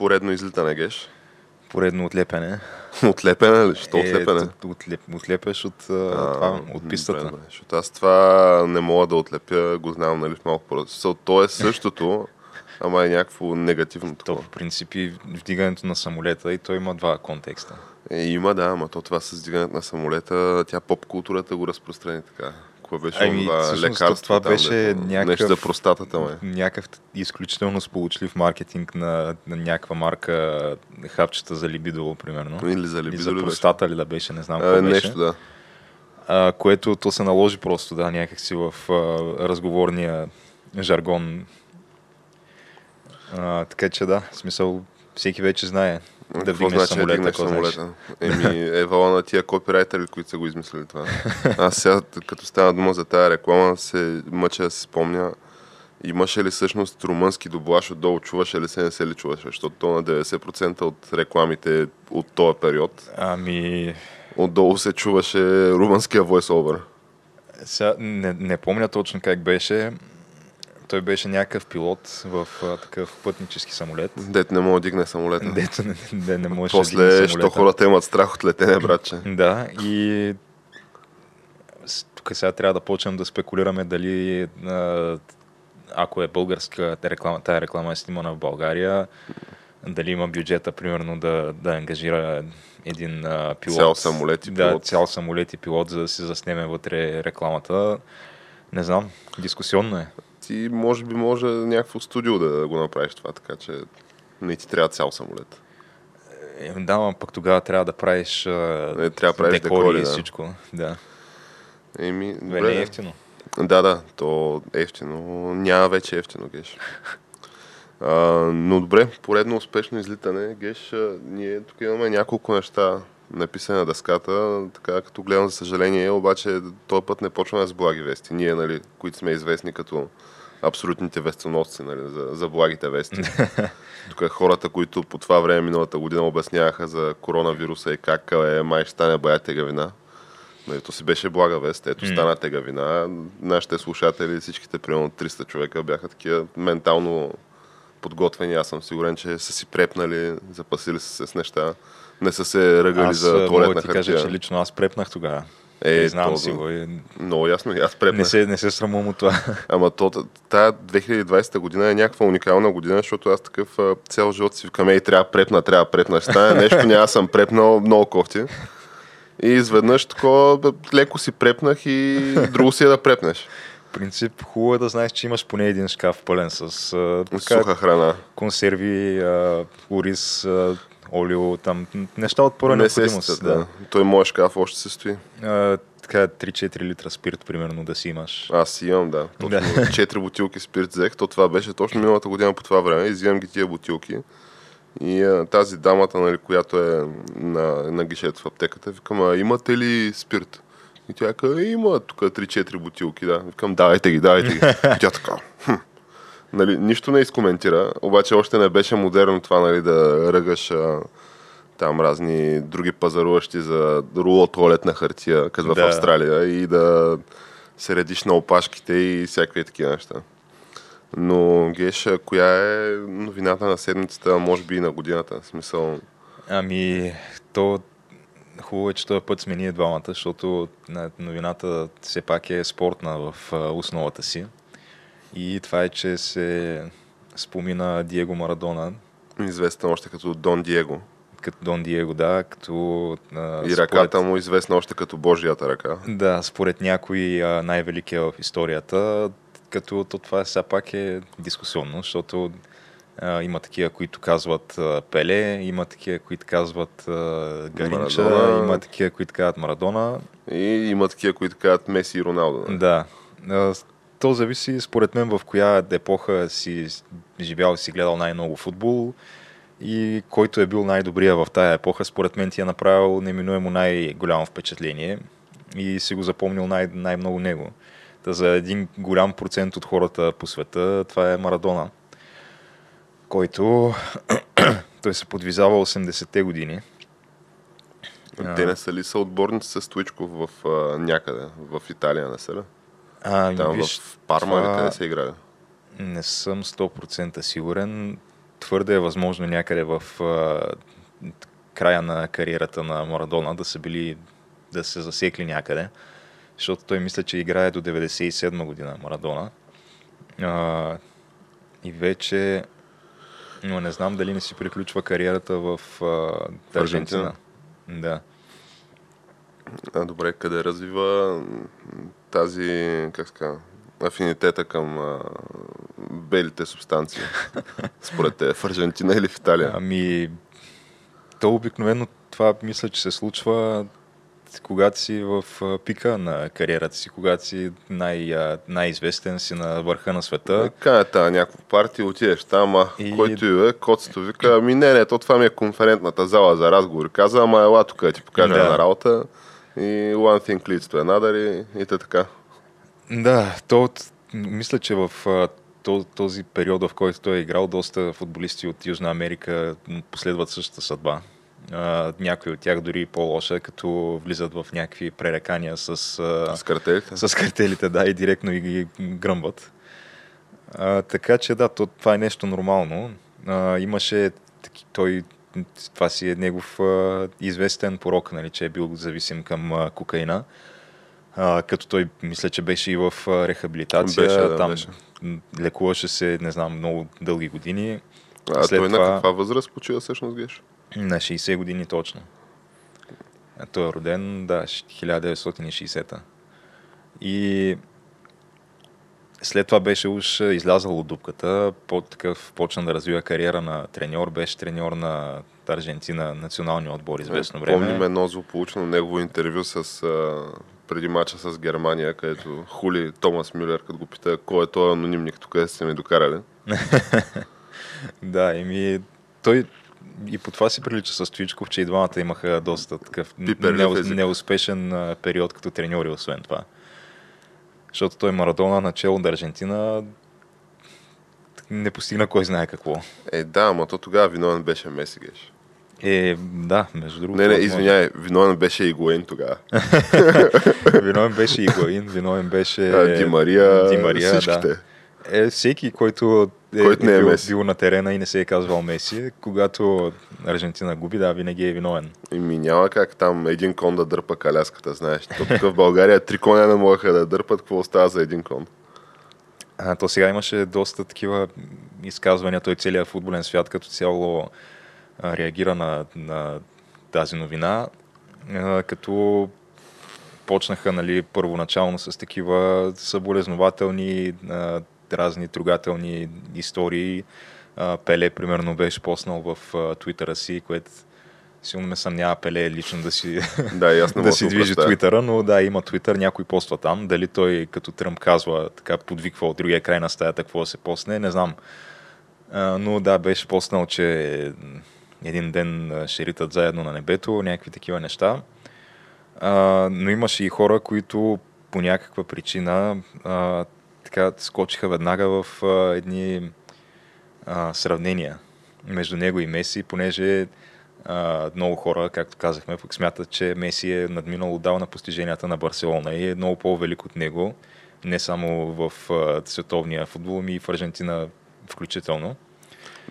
Поредно излитане, геш. Поредно отлепяне. отлепяне ли? Що е, отлепяне? Отлеп, отлепяш от, а, това, от пистата. Добре, защото аз това не мога да отлепя, го знам нали, в малко по То е същото, ама е някакво негативно. То в принципи вдигането на самолета и той има два контекста. Е, има, да, ама то това с вдигането на самолета, тя поп-културата го разпространи така. Какво беше ами, това лекарство? Това там, беше дето, някакъв, нещо за простатата ме. Някакъв изключително сполучлив маркетинг на, на някаква марка хапчета за либидо, примерно. Или за либидо. за простата ли да беше, не знам какво а, беше. Нещо, да. А, което то се наложи просто, да, някакси в а, разговорния жаргон. А, така че да, в смисъл, всеки вече знае да вдигнеш значи самолета. Да самолета? Еми, евала на тия копирайтери, които са го измислили това. Аз сега, като стана дума за тая реклама, се мъча да се спомня имаше ли всъщност румънски дублаж отдолу, чуваше ли се, не се ли чуваше? Защото то на 90% от рекламите от този период. Ами... Отдолу се чуваше румънския voice-over. Сега, не, не помня точно как беше той беше някакъв пилот в а, такъв пътнически самолет. Дет не мога да дигне самолета. Дето не, не, не може После, да дигне що хората имат страх от летене, братче. да, и тук сега трябва да почнем да спекулираме дали а, ако е българска реклама, тая реклама е снимана в България, дали има бюджета, примерно, да, да ангажира един а, пилот. Цял самолет и пилот. Да, цял самолет и пилот, за да си заснеме вътре рекламата. Не знам, дискусионно е ти може би може някакво студио да го направиш това, така че не ти трябва цял самолет. Е, да, но пък тогава трябва да правиш, не, трябва да правиш декори, декори и всичко. Да. Еми, добре. Не е ефтино. Да, да, то е ефтино. Няма вече ефтино, Геш. А, но добре, поредно успешно излитане. Геш, ние тук имаме няколко неща написани на дъската, така като гледам за съжаление, обаче този път не почваме с благи вести. Ние, нали, които сме известни като абсолютните вестоносци нали, за, за благите вести. Тук хората, които по това време миналата година обясняваха за коронавируса и как е, май ще стане бая тегавина. Нали, то си беше блага вест. Ето mm. стана тегавина. Нашите слушатели, всичките примерно 300 човека бяха такива ментално подготвени. Аз съм сигурен, че са си препнали, запасили са се с неща. Не са се ръгали аз, за туалетна хартия. Аз ти кажа, че лично аз препнах тогава. Е, знам то, си го. Много ясно, аз препнах. Не се, не се срамувам от това. Ама то, тая 2020 година е някаква уникална година, защото аз такъв цял живот си викам, ей, трябва препна, трябва препна. Ще стане нещо, няма съм препнал, много кофти. И изведнъж такова, леко си препнах и друго си е да препнеш. В принцип, хубаво е да знаеш, че имаш поне един шкаф пълен с а, така, суха храна. Консерви, а, ориз, а, олио, там неща от първа необходимост. Да. да. Той моят шкаф още се стои. А, така 3-4 литра спирт, примерно, да си имаш. Аз си имам, да. Точно да. 4 бутилки спирт взех, то това беше точно миналата година по това време. Изимам ги тия бутилки. И а, тази дамата, нали, която е на, на гишето в аптеката, викам, а имате ли спирт? И тя казва, има тук 3-4 бутилки, да. Викам, давайте ги, давайте ги. И тя така, хм, нали, нищо не изкоментира, обаче още не беше модерно това нали, да ръгаш а, там разни други пазаруващи за руло туалетна хартия, като да. в Австралия и да се редиш на опашките и всякакви такива неща. Но, Геша, коя е новината на седмицата, може би и на годината? В смисъл... Ами, то хубаво е, че този път сме ние двамата, защото новината все пак е спортна в основата си. И това е, че се спомина Диего Марадона. Известен още като Дон Диего. като Дон Диего, да, като... А, и ръката според... му известна още като Божията ръка. Да, според някои най-великия в историята, като то това все пак е дискусионно, защото а, има такива, които казват а, Пеле, има такива, които казват а, Гаринча, Марадона. има такива, които казват Марадона. И има такива, които казват Меси и Роналдо. Нали? Да. То зависи, според мен, в коя епоха си живял и си гледал най-много футбол и който е бил най-добрия в тая епоха, според мен ти е направил неминуемо най-голямо впечатление и си го запомнил най- най-много него. Та за един голям процент от хората по света това е Марадона който той се подвизава 80-те години. Те не са ли са отборници с Стоичков в а, някъде, в Италия, не са? А, Там виж, в Парма това... къде се играе? Не съм 100% сигурен. Твърде е възможно някъде в а, края на кариерата на Марадона да са били, да се засекли някъде. Защото той мисля, че играе до 97 година Марадона. А, и вече но не знам дали не си приключва кариерата в, в Аржентина. Да. А, добре, къде развива тази, как ска, афинитета към а, белите субстанции? Според те, в Аржентина или в Италия? Ами, то обикновено това мисля, че се случва когато си в пика на кариерата си, когато си най- най-известен си на върха на света. Е тази някаква партия, отидеш там, а и... който и е, коцето вика, ами не, не, то това ми е конферентната зала за разговор. Каза, ама ела тук да ти покажа да. на работа и one thing leads to another и, и така. Да, то, мисля, че в този период, в който той е играл, доста футболисти от Южна Америка последват същата съдба а, някои от тях дори по-лоша, като влизат в някакви пререкания с, а, с картелите. С картелите, да, и директно и ги гръмват. А, така че да, то, това е нещо нормално. А, имаше той това си е негов а, известен порок, нали, че е бил зависим към а, кокаина. А, като той мисля, че беше и в а, рехабилитация. Беше, да, там беше. лекуваше се, не знам, много дълги години. А След той това... на каква възраст почива всъщност Геш? На 60 години точно. А той е роден, да, 1960-та. И след това беше уж излязъл от дупката, по такъв почна да развива кариера на треньор, беше треньор на Аржентина, националния отбор известно време. Помним едно злополучено негово интервю с, а, преди мача с Германия, където хули Томас Мюлер, като го пита кой е този анонимник, тук сте ми докарали. да, еми той и по това си прилича с Твичков, че и двамата имаха доста такъв неус, неуспешен период като треньори, освен това. Защото той Марадона начало на Аржентина не постигна кой знае какво. Е, да, ама то тогава виновен беше Меси, геш. Е, да, между другото. Не, не, извиняй, виновен беше Игуин тогава. виновен беше Игуин, виновен беше... Ди Мария, Ди Мария всичките. Да. Е, всеки, който е, който не е, бил, Меси. бил на терена и не се е казвал Меси, когато Аржентина губи, да, винаги е виновен. И ми няма как там един кон да дърпа каляската, знаеш. Тук в България три коня не могаха да дърпат, какво остава за един кон? А, то сега имаше доста такива изказвания, той целият футболен свят като цяло а, реагира на, на тази новина, а, като почнаха нали, първоначално с такива съболезнователни а, разни трогателни истории. Пеле, примерно, беше поснал в твитъра си, което силно ме съмнява Пеле лично да си, да, ясно да си движи твитъра, но да, има твитър, някой поства там. Дали той като Тръмп казва, така подвиква от другия край на стаята какво да се посне, не знам. Но да, беше поснал, че един ден ще ритат заедно на небето, някакви такива неща. Но имаше и хора, които по някаква причина така скочиха веднага в а, едни а, сравнения между него и Меси, понеже а, много хора, както казахме, пък смятат, че Меси е надминал отдавна постиженията на Барселона и е много по-велик от него, не само в а, световния футбол, ми и в Аржентина включително.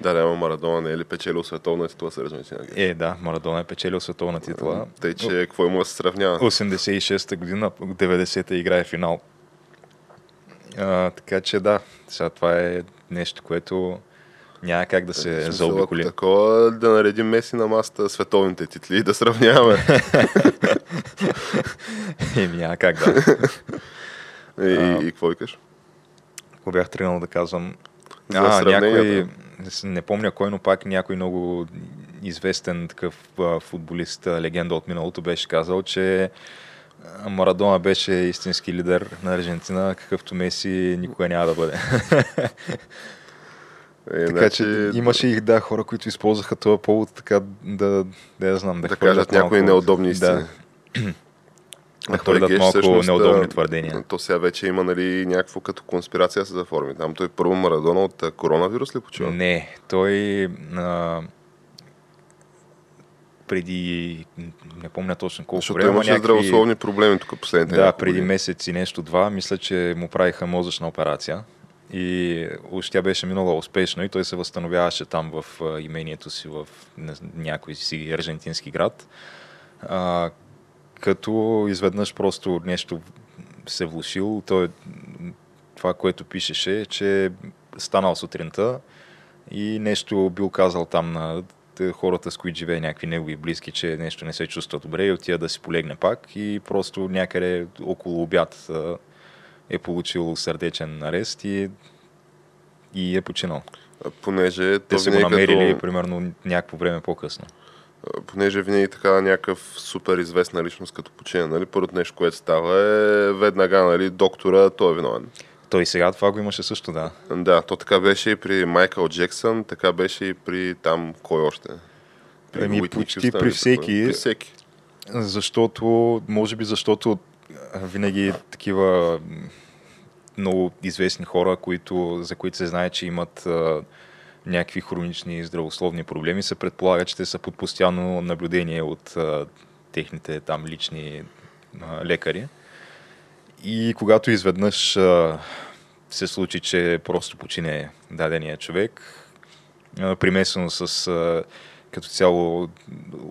Да, да, Марадона не е ли печелил световна титла с Аржентина? Е, да, Марадона е печелил световна титла. Тъй, че какво има да се сравнява? 86-та година, 90-та играе финал а, така че да, сега това е нещо, което Няма как да се заобиколи. Такова да наредим Меси на масата световните титли и да сравняваме. Еми, няма как да. и, и, и какво викаш? Ако бях тръгнал да казвам... За а, някой, не помня кой, но пак някой много известен такъв а, футболист, а, легенда от миналото, беше казал, че а, Марадона беше истински лидер на Аржентина, какъвто Меси никога няма да бъде. Е, така значи, че имаше и да, хора, които използваха този повод така да, да я знам, да, да кажат някои неудобни истини. Да, да А той хвърлят малко всъщност, неудобни твърдения. То сега вече има нали, някакво като конспирация се заформи. Там той първо Марадона от коронавирус ли почива? Не, той а, преди, не помня точно колко Защото време, ама имаше някакви- здравословни проблеми тук последните Да, преди години. месец и нещо два, мисля, че му правиха мозъчна операция. И уж тя беше минала успешно и той се възстановяваше там в имението си в някой си аржентински град. А, като изведнъж просто нещо се влушил. Той, това, което пишеше, е, че станал сутринта и нещо бил казал там на хората, с които живее някакви негови близки, че нещо не се чувства добре и отида да си полегне пак и просто някъде около обяд е получил сърдечен арест и, и е починал. Понеже Те са го намерили като, примерно някакво време по-късно. понеже винаги така някакъв супер известна личност като почина, нали, първото нещо, което става е веднага, нали, доктора, той е виновен. Той сега това го имаше също, да. Да, то така беше и при Майкъл Джексън, така беше и при там кой още. Ами, Уитни почти Хюстън при всеки. При всеки. Защото, може би защото винаги такива много известни хора, които, за които се знае, че имат а, някакви хронични здравословни проблеми, се предполага, че те са под постоянно наблюдение от а, техните там лични а, лекари. И когато изведнъж а, се случи, че просто почине дадения човек, а, примесено с а, като цяло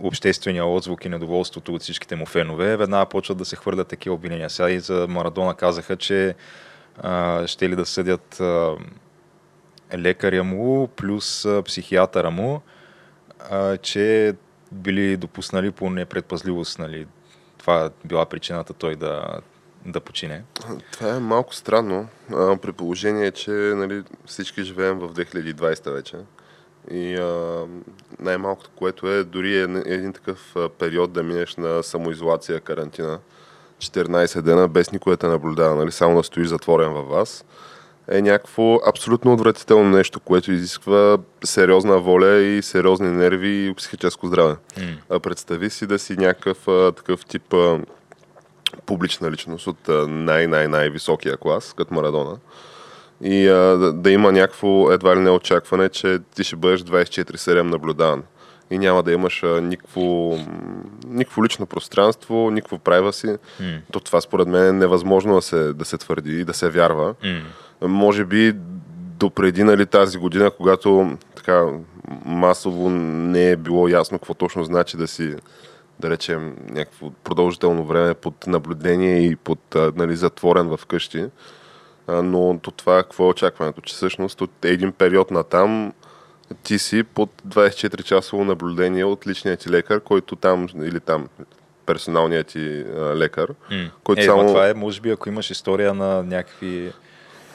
обществения отзвук и недоволството от всичките му фенове, веднага почват да се хвърлят такива обвинения. Сега и за Марадона казаха, че а, ще ли да съдят а, лекаря му плюс а, психиатъра му, а, че били допуснали по непредпазливост, нали, това била причината той да, да почине. Това е малко странно, а, при положение, че нали, всички живеем в 2020 вече. И а, най-малкото, което е дори е един такъв период да минеш на самоизолация, карантина, 14 дена, без никой да те наблюдава, нали, само да стоиш затворен във вас, е някакво абсолютно отвратително нещо, което изисква сериозна воля и сериозни нерви и психическо здраве. А представи си да си някакъв а, такъв тип а, публична личност от най-най-най-високия клас, като Марадона. И а, да, да има някакво едва ли не очакване, че ти ще бъдеш 24-7 наблюдаван. И няма да имаш а, никакво, лично пространство, никакво прайва си. М. То това според мен е невъзможно да се, да се твърди и да се вярва. М. Може би допреди нали, тази година, когато така масово не е било ясно какво точно значи да си да речем, някакво продължително време под наблюдение и под нали, затворен в къщи. Но то това какво е очакването? Че всъщност от един период на там ти си под 24-часово наблюдение от личния ти лекар, който там или там персоналният ти а, лекар, М. който е, само... това е, може би, ако имаш история на някакви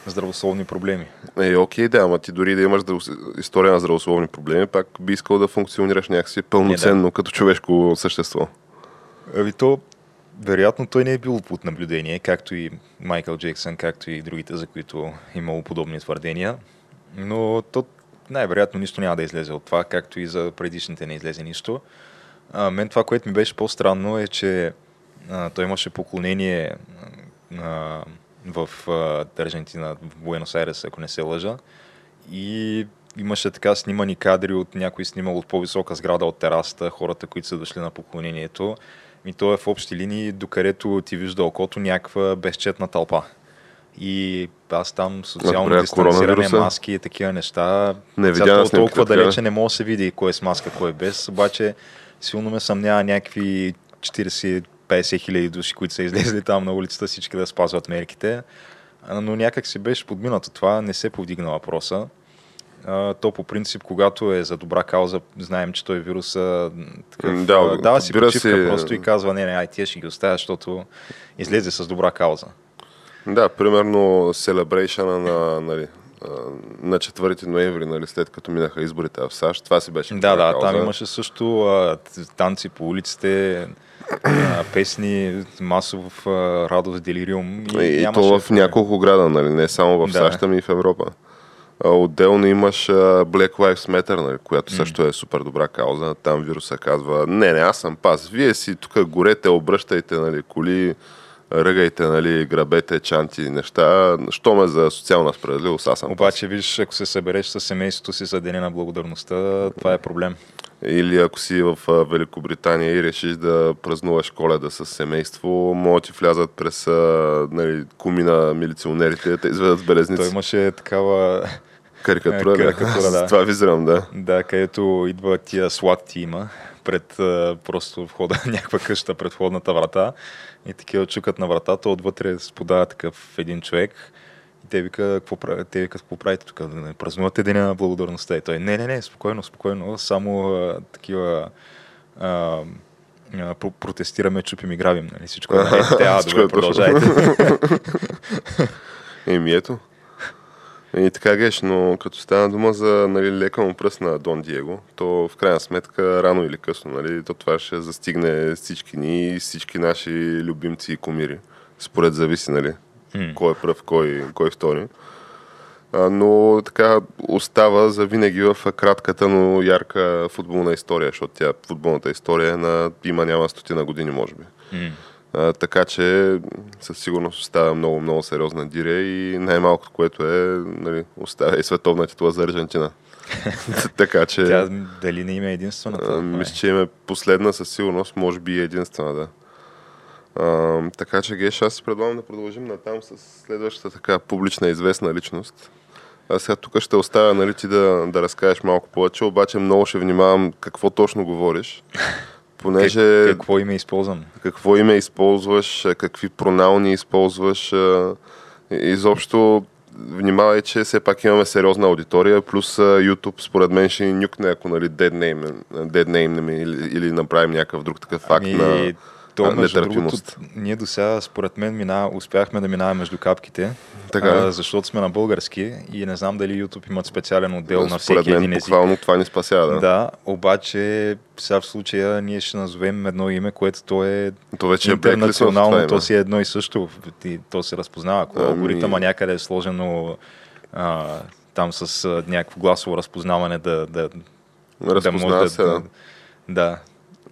здравословни проблеми. Е, окей, да, ама ти дори да имаш здраво- история на здравословни проблеми, пак би искал да функционираш някакси пълноценно като човешко същество. Ами то, вероятно той не е бил под наблюдение, както и Майкъл Джексън, както и другите, за които е имало подобни твърдения. Но то най-вероятно нищо няма да излезе от това, както и за предишните не излезе нищо. А, мен това, което ми беше по-странно е, че а, той имаше поклонение а, в Аржентина, в Буенос Айрес, ако не се лъжа. И имаше така снимани кадри от някой снимал от по-висока сграда от терасата, хората, които са дошли на поклонението. И то е в общи линии, докъдето ти вижда окото някаква безчетна тълпа. И аз там социално Добре, дистанциране, маски и такива неща. Не видя на то- снимката, толкова така далече не може да се види кой е с маска, кой е без, обаче силно ме съмнява някакви 40-50 хиляди души, които са излезли там на улицата, всички да спазват мерките. Но някак си беше подминато това, не се повдигна въпроса. то по принцип, когато е за добра кауза, знаем, че той вирус такъв, да, дава си почивка си- просто и казва, не, не, ай, тия ще ги оставя, защото излезе с добра кауза. Да, примерно Celebration на, нали, на 4 ноември, нали, след като минаха изборите в САЩ, това си беше Да, да, кауза. там имаше също а, танци по улиците, а, песни, масов а, радост, делириум. И, И, то в няколко града, нали, не само в Да. САЩ, ами и в Европа. Отделно имаш Black Lives Matter, нали, която също е супер добра кауза. Там вируса казва, не, не, аз съм пас. Вие си тук горете, обръщайте нали, коли, ръгайте, нали, грабете, чанти, неща. Що ме за социална справедливост, аз съм пас. Обаче, виж, ако се събереш с семейството си за деня на благодарността, това е проблем. Или ако си в Великобритания и решиш да празнуваш коледа с семейство, могат ти влязат през нали, куми на милиционерите, да те изведат с белезници. Той имаше такава, Карикатура, Карикатура, да. Това визирам, да. да, където идва тия слад тима пред просто входа, някаква къща пред входната врата и такива чукат на вратата, отвътре сподава такъв един човек и те вика, какво, те вика, какво правите тук, да не празнувате деня на благодарността и той, не, не, не, спокойно, спокойно, само а, такива а, а, про- протестираме, чупим и грабим, нали, всичко е наред. Те, а, е добре, точно. продължайте. Еми ето. И така геш, но като стана дума за нали, лека му пръст на Дон Диего, то в крайна сметка рано или късно, нали, то това ще застигне всички ни и всички наши любимци и комири. Според зависи, нали, Кой е пръв, кой, кой втори. А, но така остава за винаги в кратката, но ярка футболна история, защото тя футболната история е на има няма стотина години, може би. М. А, така че със сигурност остава много, много сериозна диря и най-малкото, което е, нали, оставя и световна титла за Аржентина. така че, Тя дали не има единствената? а, Май. мисля, че им е последна със сигурност, може би единствена, да. А, така че, Геш, аз предлагам да продължим натам с следващата така публична известна личност. Аз сега тук ще оставя нали, ти да, да разкажеш малко повече, обаче много ще внимавам какво точно говориш. Понеже Как, какво име използвам? какво име използваш, какви пронални използваш. Изобщо внимавай, че все пак имаме сериозна аудитория, плюс YouTube според мен ще ни нюкне, ако нали, dead name, dead name или, или направим някакъв друг такъв факт Ами, на то, а, между другото, нетърпимост. ние до сега, според мен, мина, успяхме да минаваме между капките, Така а, е. защото сме на български и не знам дали YouTube имат специален отдел на всеки мен един език. буквално това ни спасява. Да. Да, обаче сега в случая ние ще назовем едно име, което то е То вече е интернационално, това то си е едно и също. И то се разпознава. Ако Ами- алгоритъма някъде е сложено а, там с а, някакво гласово разпознаване да, да, да Разпознава се, да. да,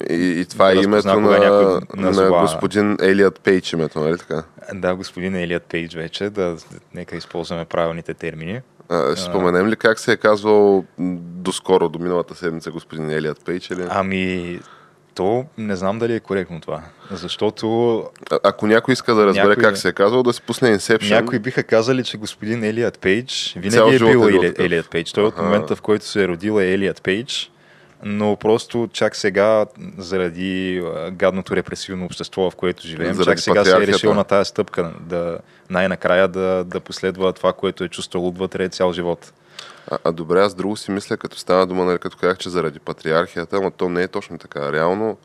И, и това е името на, на назова- господин Елият Пейдж името, нали така? Да, господин Елият Пейдж вече, да, нека използваме правилните термини. А, ще споменем ли как се е казвал доскоро, до миналата седмица господин Елият Пейдж? Или? Ами, то не знам дали е коректно това, защото А, ако някой иска да разбере Някой- как се е казвал, да си пусне Inception. някои биха казали, че господин Елият Пейдж Цял винаги е бил е такъв. Елият Пейдж. Той от Аха. момента, в който се е родил е Елият Пейдж, но просто чак сега, заради гадното репресивно общество, в което живеем, Заради чак сега се е решил на тази стъпка да най-накрая да, да последва това, което е чувствал отвътре цял живот. А, а добре, аз друго си мисля, като стана дума, нали, като казах, че заради патриархията, ама то не е точно така. Реално,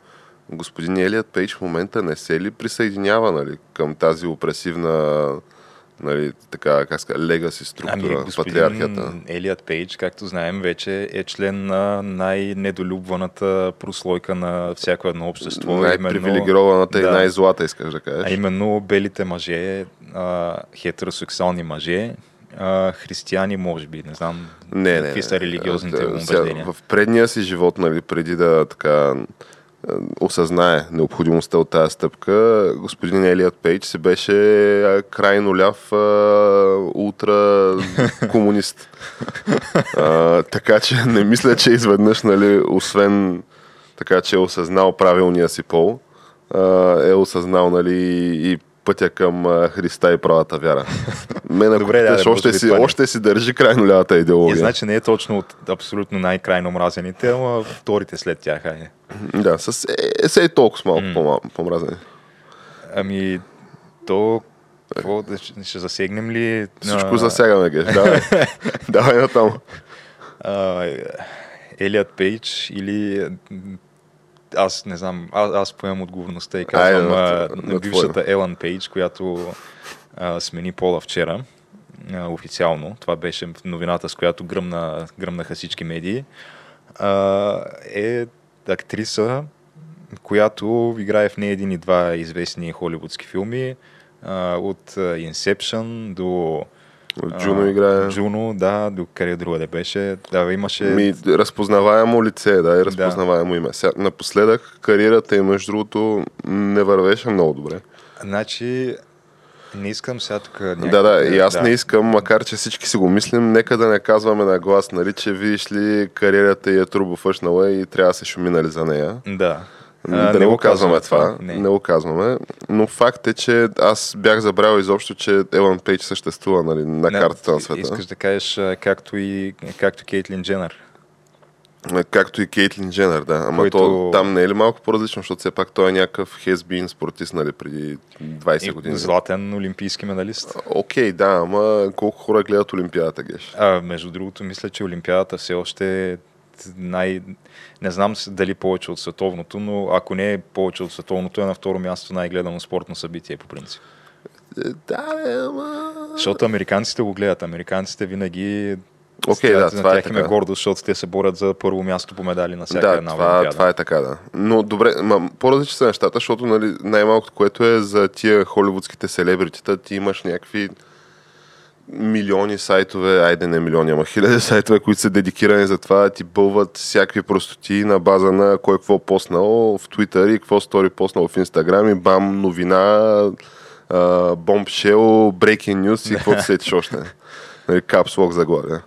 господин Елият Пейдж в момента не се ли присъединява нали, към тази опресивна нали, така, как ска, легаси структура, Ами, патриархията? Елият Пейдж, както знаем, вече е член на най-недолюбваната прослойка на всяко едно общество. Най-привилегированата Да. и най-злата, искаш да кажеш. А именно белите мъже, а, хетеросексуални мъже, а, християни, може би, не знам Не, какви не. са религиозните А, му сега, убеждения. В предния си живот, нали, преди да така осъзнае необходимостта от тази стъпка, господин Елият Пейдж се беше а, крайно ляв а, ултра комунист. а, така че не мисля, че изведнъж, нали, освен така, че е осъзнал правилния си пол, а, е осъзнал нали, и пътя към Христа и правата вяра. Мен ако Добре, да, още, си, е. още си държи крайно лявата идеология. значи не е точно от абсолютно най-крайно мразените, ама вторите след тях. Айде. Да, с е, се и толкова малко по-мал- по-мразени. Ами, то какво, ще засегнем ли? Всичко а, засягаме, геш. Давай, давай натам. Елият Пейдж или аз не знам, аз, аз поемам отговорността и казвам Айде, а, на- на бившата Елън Пейдж, която а, смени пола вчера а, официално. Това беше новината, с която гръмна, гръмнаха всички медии. А, е актриса, която играе в не един и два известни холивудски филми. А, от Inception до Джуно а, играе. Джуно, да, до къде другаде беше. Да, имаше... Ми, разпознаваемо лице, да, и разпознаваемо име. Сега, напоследък кариерата и между другото не вървеше много добре. Значи, не искам сега тук... някакви- Да, да, и аз не искам, макар че всички си го мислим, нека да не казваме на глас, нали, че видиш ли кариерата й е турбофъшнала и трябва да се шуми нали, за нея. Да. Да не, го казваме това, Не. не. го казваме, но факт е, че аз бях забравил изобщо, че Елън Пейдж съществува нали, на Не, картата на света. Искаш да кажеш както и както Кейтлин Дженър. Както и Кейтлин Дженър, да. Ама Който- то, там не е ли малко по-различно, защото все пак той е някакъв хезбин спортист, нали, преди 20 И години. Златен олимпийски медалист. Окей, да, ама колко хора гледат Олимпиадата, Геш? А, между другото, мисля, че Олимпиадата все още е най... Не знам дали повече от световното, но ако не е повече от световното, е на второ място най-гледано спортно събитие по принцип. Е, Да, е, ама... Защото американците го гледат. Американците винаги Окей, да, на това е тях им е така. гордо, защото те се борят за първо място по медали на всяка Да, една това, Олимпиада. това е така, да. Но добре, ма, по-различни са нещата, защото нали, най-малкото, което е за тия холивудските селебритита, ти имаш някакви милиони сайтове, айде не милиони, ама хиляди сайтове, които са дедикирани за това, ти бълват всякакви простоти на база на кой какво поснал в Twitter и какво стори поснал в Instagram и бам, новина, бомбшел, breaking news и каквото сетиш още. Нали, капслок заглавия.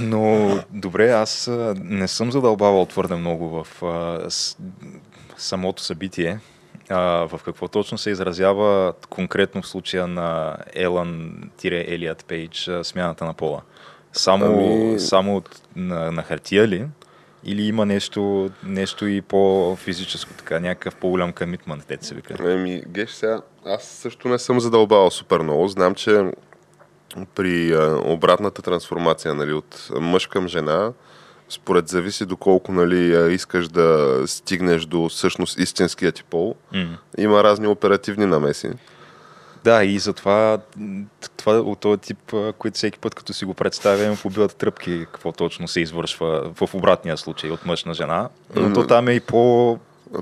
Но добре, аз не съм задълбавал твърде много в а, с, самото събитие. А, в какво точно се изразява конкретно в случая на Елън-Елият Пейдж смяната на пола? Само, Ами- само на, на хартия ли? Или има нещо, нещо и по-физическо, така, някакъв по-голям комитмент, те се вика? Еми, геш сега, аз също не съм задълбавал супер много. Знам, че при а, обратната трансформация нали, от мъж към жена, според зависи доколко нали, искаш да стигнеш до всъщност истинския ти пол, М. има разни оперативни намеси. Да, и затова това от този тип, а, които всеки път, като си го представям, побиват тръпки, какво точно се извършва в обратния случай от мъж на жена. Но то там е и по,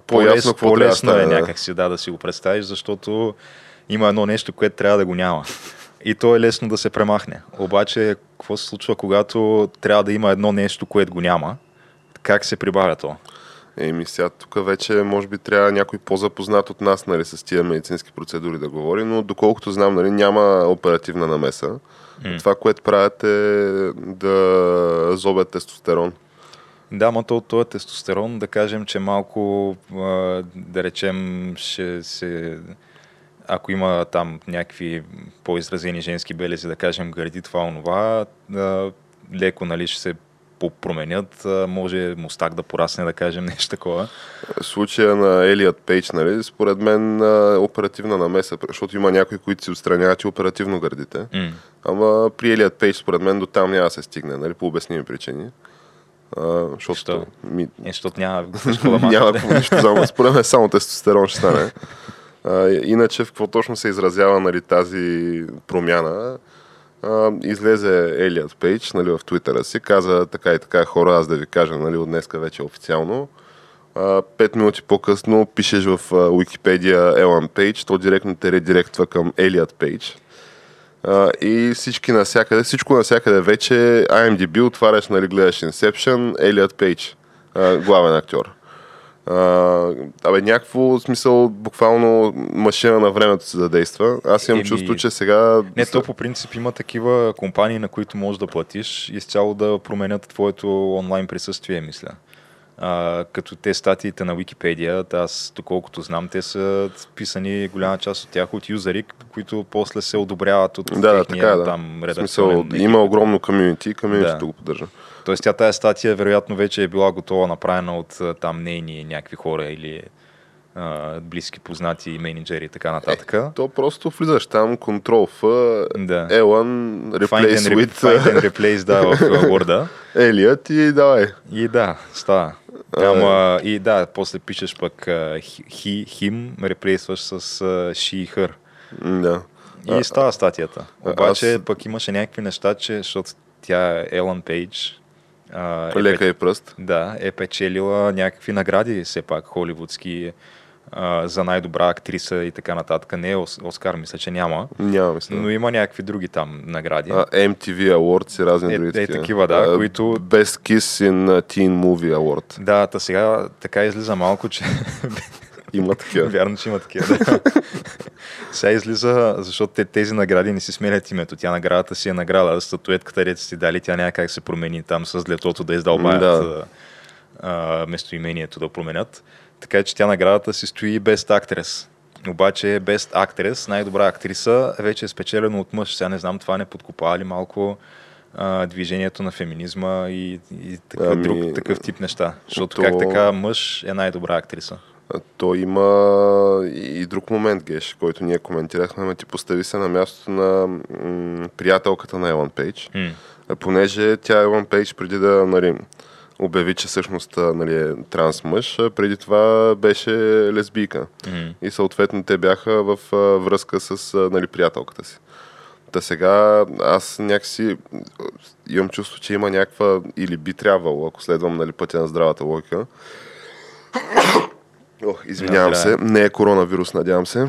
По-ясно да по-лесно е стане, да. някак си да, да си го представиш, защото има едно нещо, което трябва да го няма. И то е лесно да се премахне. Обаче, какво се случва, когато трябва да има едно нещо, което го няма? Как се прибавя то? Еми сега тук вече може би трябва някой по-запознат от нас нали, с тия медицински процедури да говори, но доколкото знам, нали, няма оперативна намеса. М. Това, което правят е да зобят тестостерон. Да, но то, то е тестостерон, да кажем, че малко, да речем, ще се... Ако има там някакви по-изразени женски белези, да кажем, гърди това, онова, леко, нали, ще се променят, може мустак да порасне, да кажем, нещо такова. случая на Елият Пейдж, нали, според мен оперативна намеса, защото има някои, които си отстраняват и оперативно гърдите. М. Ама при Елият Пейдж, според мен, до там няма да се стигне, нали, по обясними причини. А, защото Защо? ми, Е, защото няма няма нищо за Според мен само тестостерон ще стане. Иначе в какво точно се изразява нали, тази промяна? А, излезе Елият Пейдж нали, в Твитъра си, каза така и така хора, аз да ви кажа, нали, от днеска вече официално. Пет минути по-късно пишеш в Уикипедия Елан Пейдж, то директно те редиректва към Елият Пейдж. А, и всички навсякъде, всичко навсякъде вече IMDb отваряш, нали, гледаш Inception, Елият Пейдж, а, главен актьор. Абе, някакво смисъл, буквално машина на времето се задейства. Аз имам Еми, чувство, че сега... Не, то по принцип има такива компании, на които можеш да платиш изцяло да променят твоето онлайн присъствие, мисля. А, като те статиите на Википедия, аз доколкото знам, те са писани голяма част от тях от юзери, които после се одобряват от Да, техния така е, да. там редакционен смисъл, екип. има огромно комьюнити и комьюнитито Да. го поддържа. Тоест тя тая статия вероятно вече е била готова, направена от там нейни някакви хора или а, близки познати менеджери и така нататък. Е, то просто влизаш там, Control F, да. L1, Replace Find and, with find and replace, да, в Word. Елият и давай. И да, става. Ама, и да, после пишеш пък а, he, him, реплейсваш с she и her. М, Да. И става статията. Обаче аз- пък имаше някакви неща, че, защото тя е Елън Пейдж, е Лека и пръст. Да, е печелила някакви награди, все пак, холивудски, а, за най-добра актриса и така нататък. Не е Ос- Оскар, мисля, че няма. Няма мисля. Но има някакви други там награди. А, MTV Awards и разни Е, други е, такива, да, А, които- Best Kiss in Teen Movie Award. Да, та сега така излиза малко, че Има такива. Вярно, че има такива. Да. Сега излиза, защото те, тези награди не си сменят името. Тя наградата си е награда. Статуетката, дете си дали, тя няма как се промени там с летото да издълбаят да. а, местоимението да променят. Така че тя наградата си стои Best Actress. Обаче Best Actress, най-добра актриса, вече е спечелено от мъж. Сега не знам, това не подкопава ли малко а, движението на феминизма и, и такъв, Ами, друг, такъв тип неща. Защото то- как така мъж е най-добра актриса? То има и друг момент, Геш, който ние коментирахме, ме ти постави се на мястото на м- приятелката на Елън Пейдж. А Понеже тя Елън Пейдж преди да нали, обяви, че всъщност нали, е транс мъж, преди това беше лесбийка. М. И съответно те бяха в връзка с нали, приятелката си. Та сега аз някакси имам чувство, че има някаква, или би трябвало, ако следвам нали, пътя на здравата логика. Ох, извинявам Не, се, не е коронавирус, надявам се.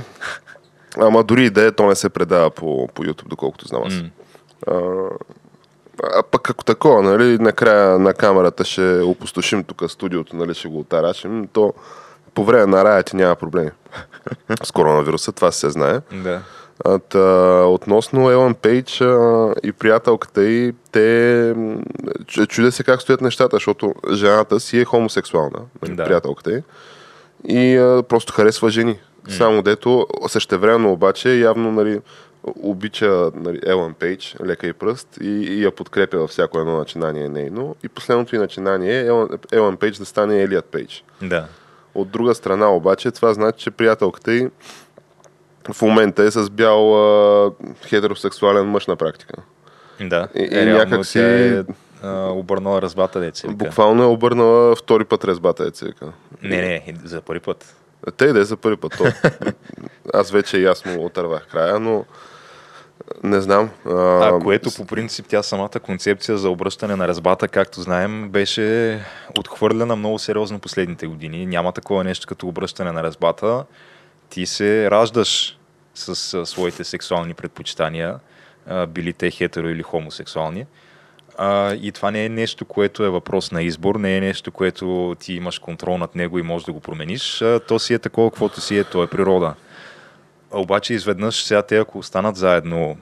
Ама дори и да е, то не се предава по, по YouTube, доколкото знам аз. М. А пък ако такова, нали, накрая на камерата ще опустошим тук студиото, нали, ще го отарашим, то по време на рая ти няма проблеми. С коронавируса, това се знае. Да. А, та, относно Елън Пейдж а, и приятелката й, те чудя се как стоят нещата, защото жената си е хомосексуална, нали, Да. приятелката й, и а, просто харесва жени. Само дето, същевременно обаче, явно нали, обича нали, Елън Пейдж, лека и пръст, и, и я подкрепя във всяко едно начинание нейно. И последното й начинание е Елън, Елън Пейдж да стане Елият Пейдж. Да. От друга страна обаче, това значи, че приятелката й в момента е с бял а, хетеросексуален мъж на практика. Да. И- и е, някак си- е обърнала разбата деца. Буквално е обърнала втори път резбата, цека. Не, не, за първи път. Те да е за първи път. То. Аз вече и му отървах края, но не знам. А, което по принцип тя самата концепция за обръщане на разбата, както знаем, беше отхвърлена много сериозно последните години. Няма такова нещо като обръщане на разбата. Ти се раждаш с а, своите сексуални предпочитания, а, били те хетеро или хомосексуални. А, и това не е нещо, което е въпрос на избор, не е нещо, което ти имаш контрол над него и можеш да го промениш. А, то си е такова, каквото си е, то е природа. Обаче изведнъж сега те, ако останат заедно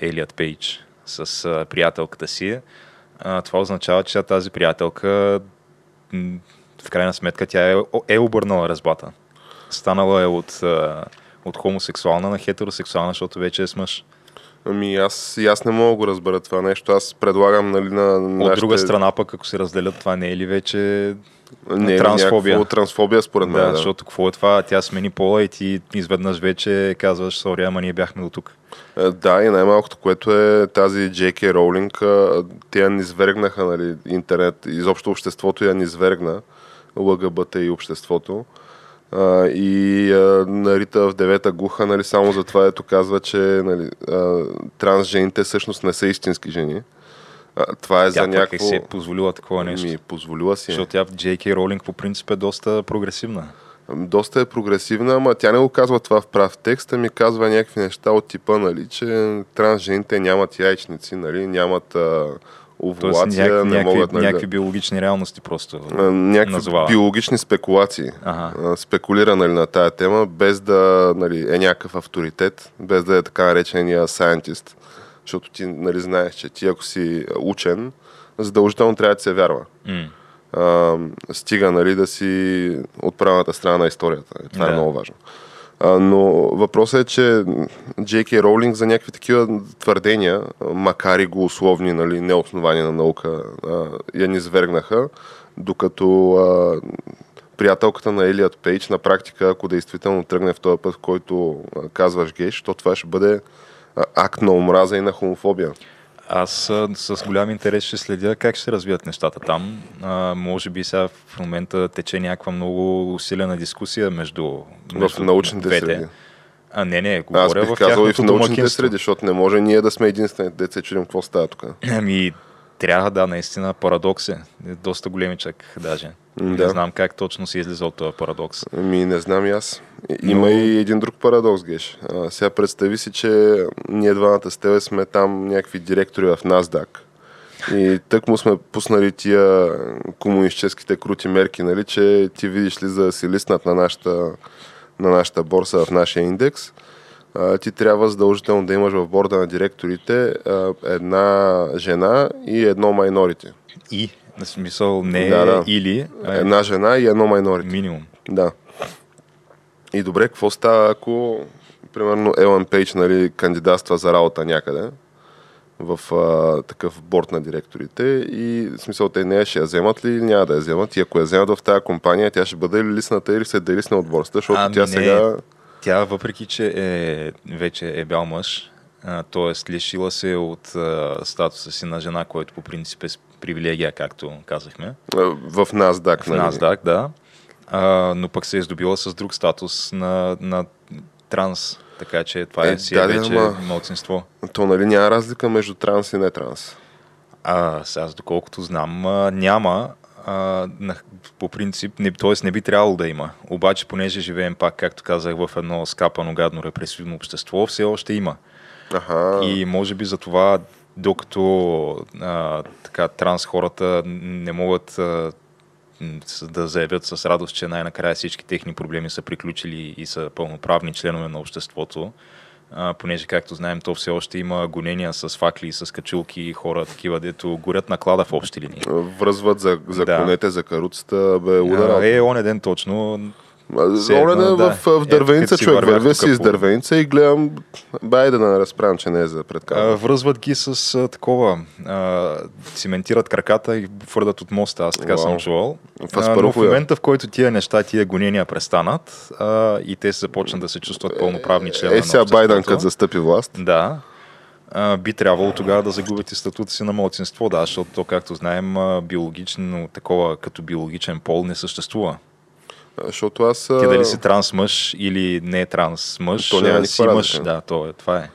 Елият Пейдж с а, приятелката си, а, това означава, че тази приятелка в крайна сметка тя е, е обърнала разбата. Станала е от, а, от хомосексуална на хетеросексуална, защото вече е с мъж. Ами аз, и аз не мога да го разбера това нещо. Аз предлагам нали, на От нашите... друга страна пък, ако се разделят, това не е ли вече не, трансфобия. някакво трансфобия според мен. да, Да, защото какво е това? Тя смени пола и ти изведнъж вече казваш, сори, ама ние бяхме до тук. Е, Да, и най-малкото, което е тази J.K. Роулинг, а, те я низвергнаха, нали, интернет, изобщо обществото я низвергна, ЛГБТ и обществото. А, и а, нарита в девета гуха, нали, само за това, ето казва, че нали, а, транс жените всъщност не са истински жени. А, това е Тя за някакво... е си е позволила такова нещо. Ми, позволила си. е. Защото тя в J.K. Ролинг по принцип е доста прогресивна. Доста е прогресивна, ама тя не го казва това в прав текст, а ми казва някакви неща от типа, нали, че транс жените нямат яйчници, нали, нямат а, Тоест овулация, няк, не могат нали, някакви биологични реалности просто. някакви назовава. биологични спекулации. Ага. Спекулира нали, на тая тема, без да нали, е някакъв авторитет, без да е така наречения scientist. Защото ти нали, знаеш, че ти ако си учен, задължително трябва да се вярва. М. а, стига нали, да си от правилната страна на историята. Това Да. е много важно. А, но въпросът е, че Джейки Роулинг за някакви такива твърдения, макар и го условни, нали, неосновани на наука, а, я низвергнаха, докато а, приятелката на Елият Пейдж, на практика, ако действително тръгне в този път, който казваш геш, то това ще бъде акт на омраза и на хомофобия. Аз с голям интерес ще следя как ще се развият нещата там. А, може би сега в момента тече някаква много усилена дискусия между, В между научните двете. среди. А, не, не, Аз говоря бих в казал и в научните домакинство. среди, защото не може ние да сме единствените деца, чудим какво става тук. Ами, трябва да, наистина парадокс е. Е Доста големичък даже. М, Не да. знам как точно се излиза от този парадокс. Ами не знам и аз. Има Но- и един друг парадокс, Геш. А, сега представи си, че ние двамата с тебе сме там някакви директори в NASDAQ. И тък му сме пуснали тия комунистическите крути мерки, нали, че ти видиш ли за да си листнат на нашата, на нашата борса в нашия индекс, ти трябва задължително да имаш в борда на директорите една жена и едно майнорити. И, на смисъл не Да, да. или, а Една жена и едно майнорити. минимум. Да. И добре, какво става, ако, примерно, Елън Пейдж нали, кандидатства за работа някъде в а, такъв борт на директорите и в смисъл те нея ще я вземат ли или няма да я вземат и ако я вземат в тази компания, тя ще бъде ли лисната или се делисне от борста, защото Ами тя не. сега... Тя, въпреки че е, вече е бял мъж, т.е. лишила се от а, статуса си на жена, който по принцип е привилегия, както казахме. В NASDAQ, В нали? NASDAQ, да. А, но пък се е здобила с друг статус на, на транс. Така че това е, Е, си да, е да, вече ама- младсинство. То нали няма разлика между транс и не транс. А, сега, доколкото знам, няма. А, на, по принцип, не, т.е. не би трябвало да има. Обаче, понеже живеем пак, както казах, в едно скапано, гадно, репресивно общество, все още има. Аха. И може би за това, докато а, така, транс хората не могат а, да заявят с радост, че най-накрая всички техни проблеми са приключили и са пълноправни членове на обществото, а, понеже, както знаем, то все още има гонения с факли, с качулки и хора такива, дето горят наклада в общи линии. Връзват за, за Да. конете, за каруцата, бе, удара. Е, он ден точно. Все Оле, едно, да, в, в Е, дървеница си човек, вървя си из по- дървеница и гледам, бай да не разправям, че не е за А, предкава. връзват ги с а, такова, а, циментират краката и фърдат от моста, аз така Уау. съм чувал. А, но в момента, в който тия неща, тия гонения престанат а, и те започнат да се чувстват пълноправни членове Е, на сега Байден, като застъпи власт. Да, би трябвало тогава да загубят и статута си на младсинство, да, защото то, както знаем, биологично, такова като биологичен пол не съществува. А, Защото аз... Ти дали си транс мъж или не транс мъж, То няма а, си мъж, разлика. да, то е, това е.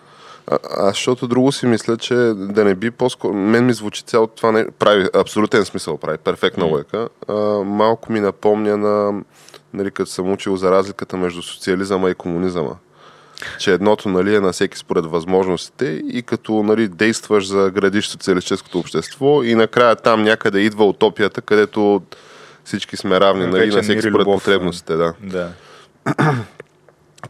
А, аз защото друго си мисля, че да не би по-скоро... Мен ми звучи цялото това не... Прави абсолютен смисъл, прави перфектна М. лойка. А, малко ми напомня на... Нали, като съм учил за разликата между социализъма и комунизъма. Че едното нали, е на всеки според възможностите и като нали, действаш за градиш социалистическото общество и накрая там някъде идва утопията, където всички сме равни нали, на всеки според любов, потребностите. Да. Да.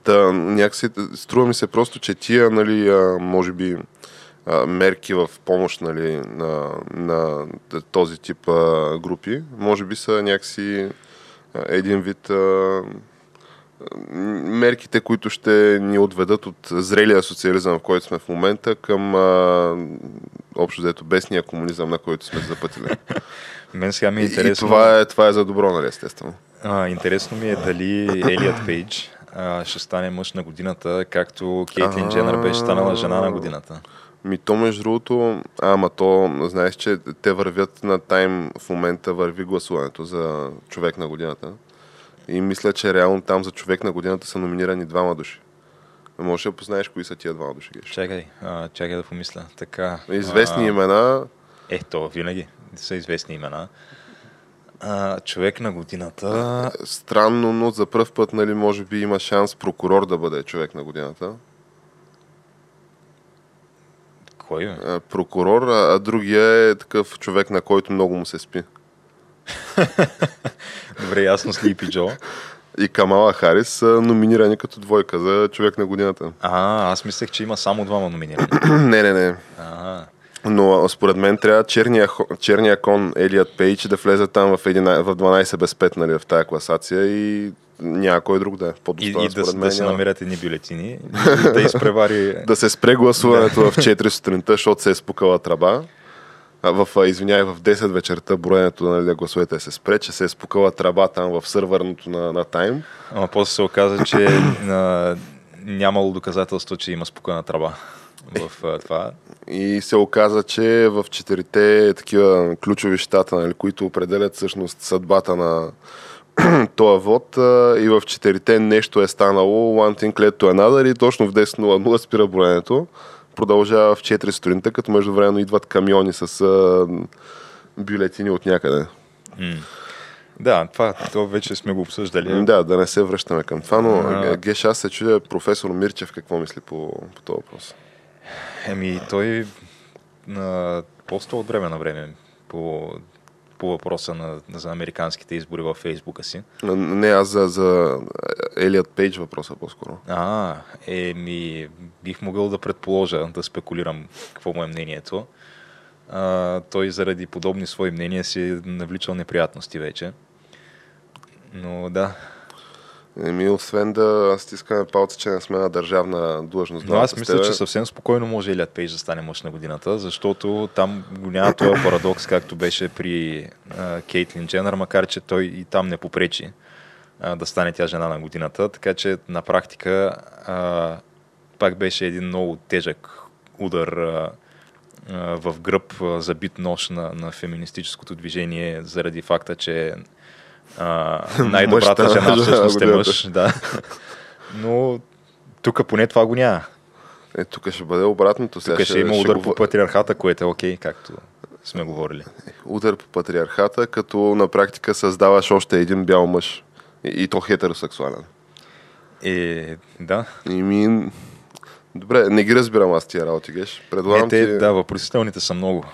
Та, някакси, струва ми се просто, че тия, нали, може би, мерки в помощ нали, на, на този тип групи, може би са някакси един вид мерките, които ще ни отведат от зрелия социализъм, в който сме в момента, към а, общо взето бесния комунизъм, на който сме запътили. Мен сега ми е И, интересно. и това, е, това е за добро, нали, естествено. А, интересно ми е дали Елият Пейдж а, ще стане мъж на годината, както Кейтлин. Дженър беше станала жена на годината. Ми то между другото, ама то, знаеш, че те вървят на тайм в момента, върви гласуването за човек на годината. И мисля, че реално там за човек на годината са номинирани двама души. Може да познаеш кои са тия двама души. Геш. Чакай, а, чакай да помисля. Така. Известни а, имена, Е, то винаги са известни имена. А, човек на годината. странно, но за първ път, нали, може би има шанс прокурор да бъде човек на годината. Кой е? Прокурор, а, а другия е такъв човек, на който много му се спи. Добре, ясно Слипи Джо. И Камала Харис са номинирани като двойка за човек на годината. А, аз мислех, че има само двама номинирани. не, не, не. А, Но според мен трябва черния, черния кон Елият Пейдж да влезе там в, 11, в 12 без 5 нали, в тая класация и няма кой друг да е и, по-достоен и да, според мен. да се намерят едни бюлетини и да изпревари. Да се спре гласуването в 4 сутринта, защото се е спукала тръба. В, извинявай, в 10 вечерта броенето нали, на гласовете се спре, че се е спукала траба там в сървърното на, на Тайм. Ама после се оказа, че а, нямало доказателство, че има спукана тръба в а, това. И се оказа, че в четирите такива ключови щата, нали, които определят всъщност съдбата на този вод и в четирите нещо е станало, one thing led to another и точно в 10.00 спира броенето. Продължава в 4 сутринта, като междувременно идват камиони с а, бюлетини от някъде. М. Да, това то вече сме го обсъждали. Да, да не се връщаме към това, но А. Геш, аз се чудя професор Мирчев какво мисли по, по този въпрос. Еми, той на поста от време на време по, по въпроса на, за американските избори във Фейсбука си. Не, аз за, за Елият Пейдж въпроса по-скоро. А, еми, бих могъл да предположа, да спекулирам какво му е мнението. А, той заради подобни свои мнения си е навличал неприятности вече. Но да, Еми, освен да стискаме палца, че не сме на държавна длъжност. Но аз мисля, тебе. че съвсем спокойно може Илият Пейдж да стане мъж на годината, защото там го няма този парадокс, както беше при а, Кейтлин Дженър, макар че той и там не попречи а, да стане тя жена на годината. Така че на практика а, пак беше един много тежък удар а, а, в гръб, а, забит нож на, на феминистическото движение заради факта, че а, най-добрата жена на всъщност е мъж. Да. Но тук поне това го няма. Е, тук ще бъде обратното. Тук ще има удар го- по патриархата, което е окей, както сме говорили. Удар по патриархата, като на практика създаваш още един бял мъж. И, и то хетеросексуален. Е, да. И ми... Добре, не ги разбирам аз тия работи, Геш. Предлагам Е, те, ти... да, въпросителните са много.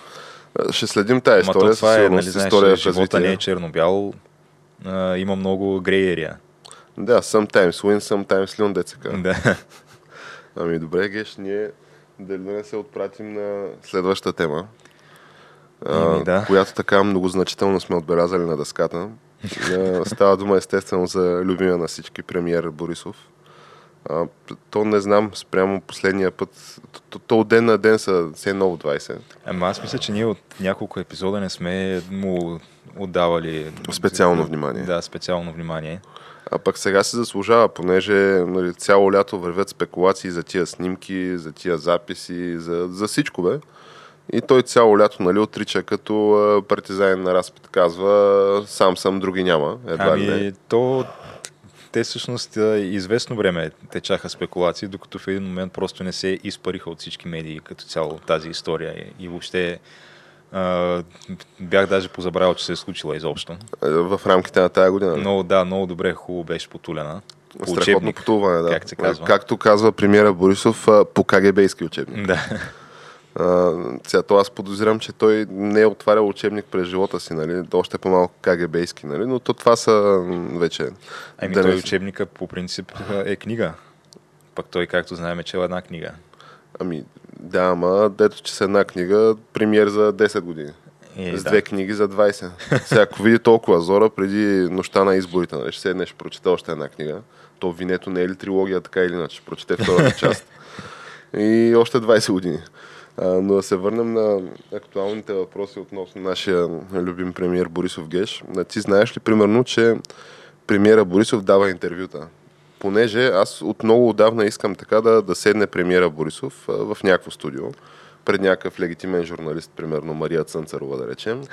Ще следим тази Ама история. то това е, нали, знаеш, история живота не е черно-бял. А, има много грей ерия. Да, sometimes win, sometimes learn, деца. Да. Ами добре, Геш, ние дали да не се отпратим на следващата тема, Ами, да. която така много значително сме отбелязали на дъската. Става дума естествено за любимия на всички премиер Борисов. А, то не знам, спрямо последния път, то, то, то от ден на ден са все ново 20. Ама аз мисля, че ние от няколко епизода не сме му отдавали... Специално внимание. Да, специално внимание. А пък сега се заслужава, понеже нали, цяло лято вървят спекулации за тия снимки, за тия записи, за, за всичко бе. И той цяло лято нали, отрича като партизанин на разпит. Казва, сам съм, други няма. Едва Ами, не. то те всъщност известно време течаха спекулации, докато в един момент просто не се изпариха от всички медии като цяло тази история и, въобще а, бях даже позабравил, че се е случила изобщо. В рамките на тая година. Но да, много добре, хубаво беше потулена. По Страхотно учебник. пътуване, да. как се казва. Както казва премиера Борисов, по КГБ-ски учебник. Да. Сега, то аз подозирам, че той не е отварял учебник през живота си, нали? Още по-малко КГБ-ски, нали? Но то това са вече... Ами да той не- учебника по принцип е книга. Пък той, както знаем, е чел една книга. Ами, да, ама дето, че с една книга, премиер за 10 години. Е, с да. две книги за 20. Сега, ако види толкова зора преди нощта на изборите, нали, ще седне, ще прочете още една книга. То винето не е ли трилогия, така или иначе, прочете втората част. И още 20 години. Но да се върнем на актуалните въпроси относно нашия любим премиер Борисов Геш. Ти знаеш ли, примерно, че премиера Борисов дава интервюта? Понеже аз от много отдавна искам така да, да седне премиера Борисов в някакво студио, пред някакъв легитимен журналист, примерно Мария Цънцарова, да речем,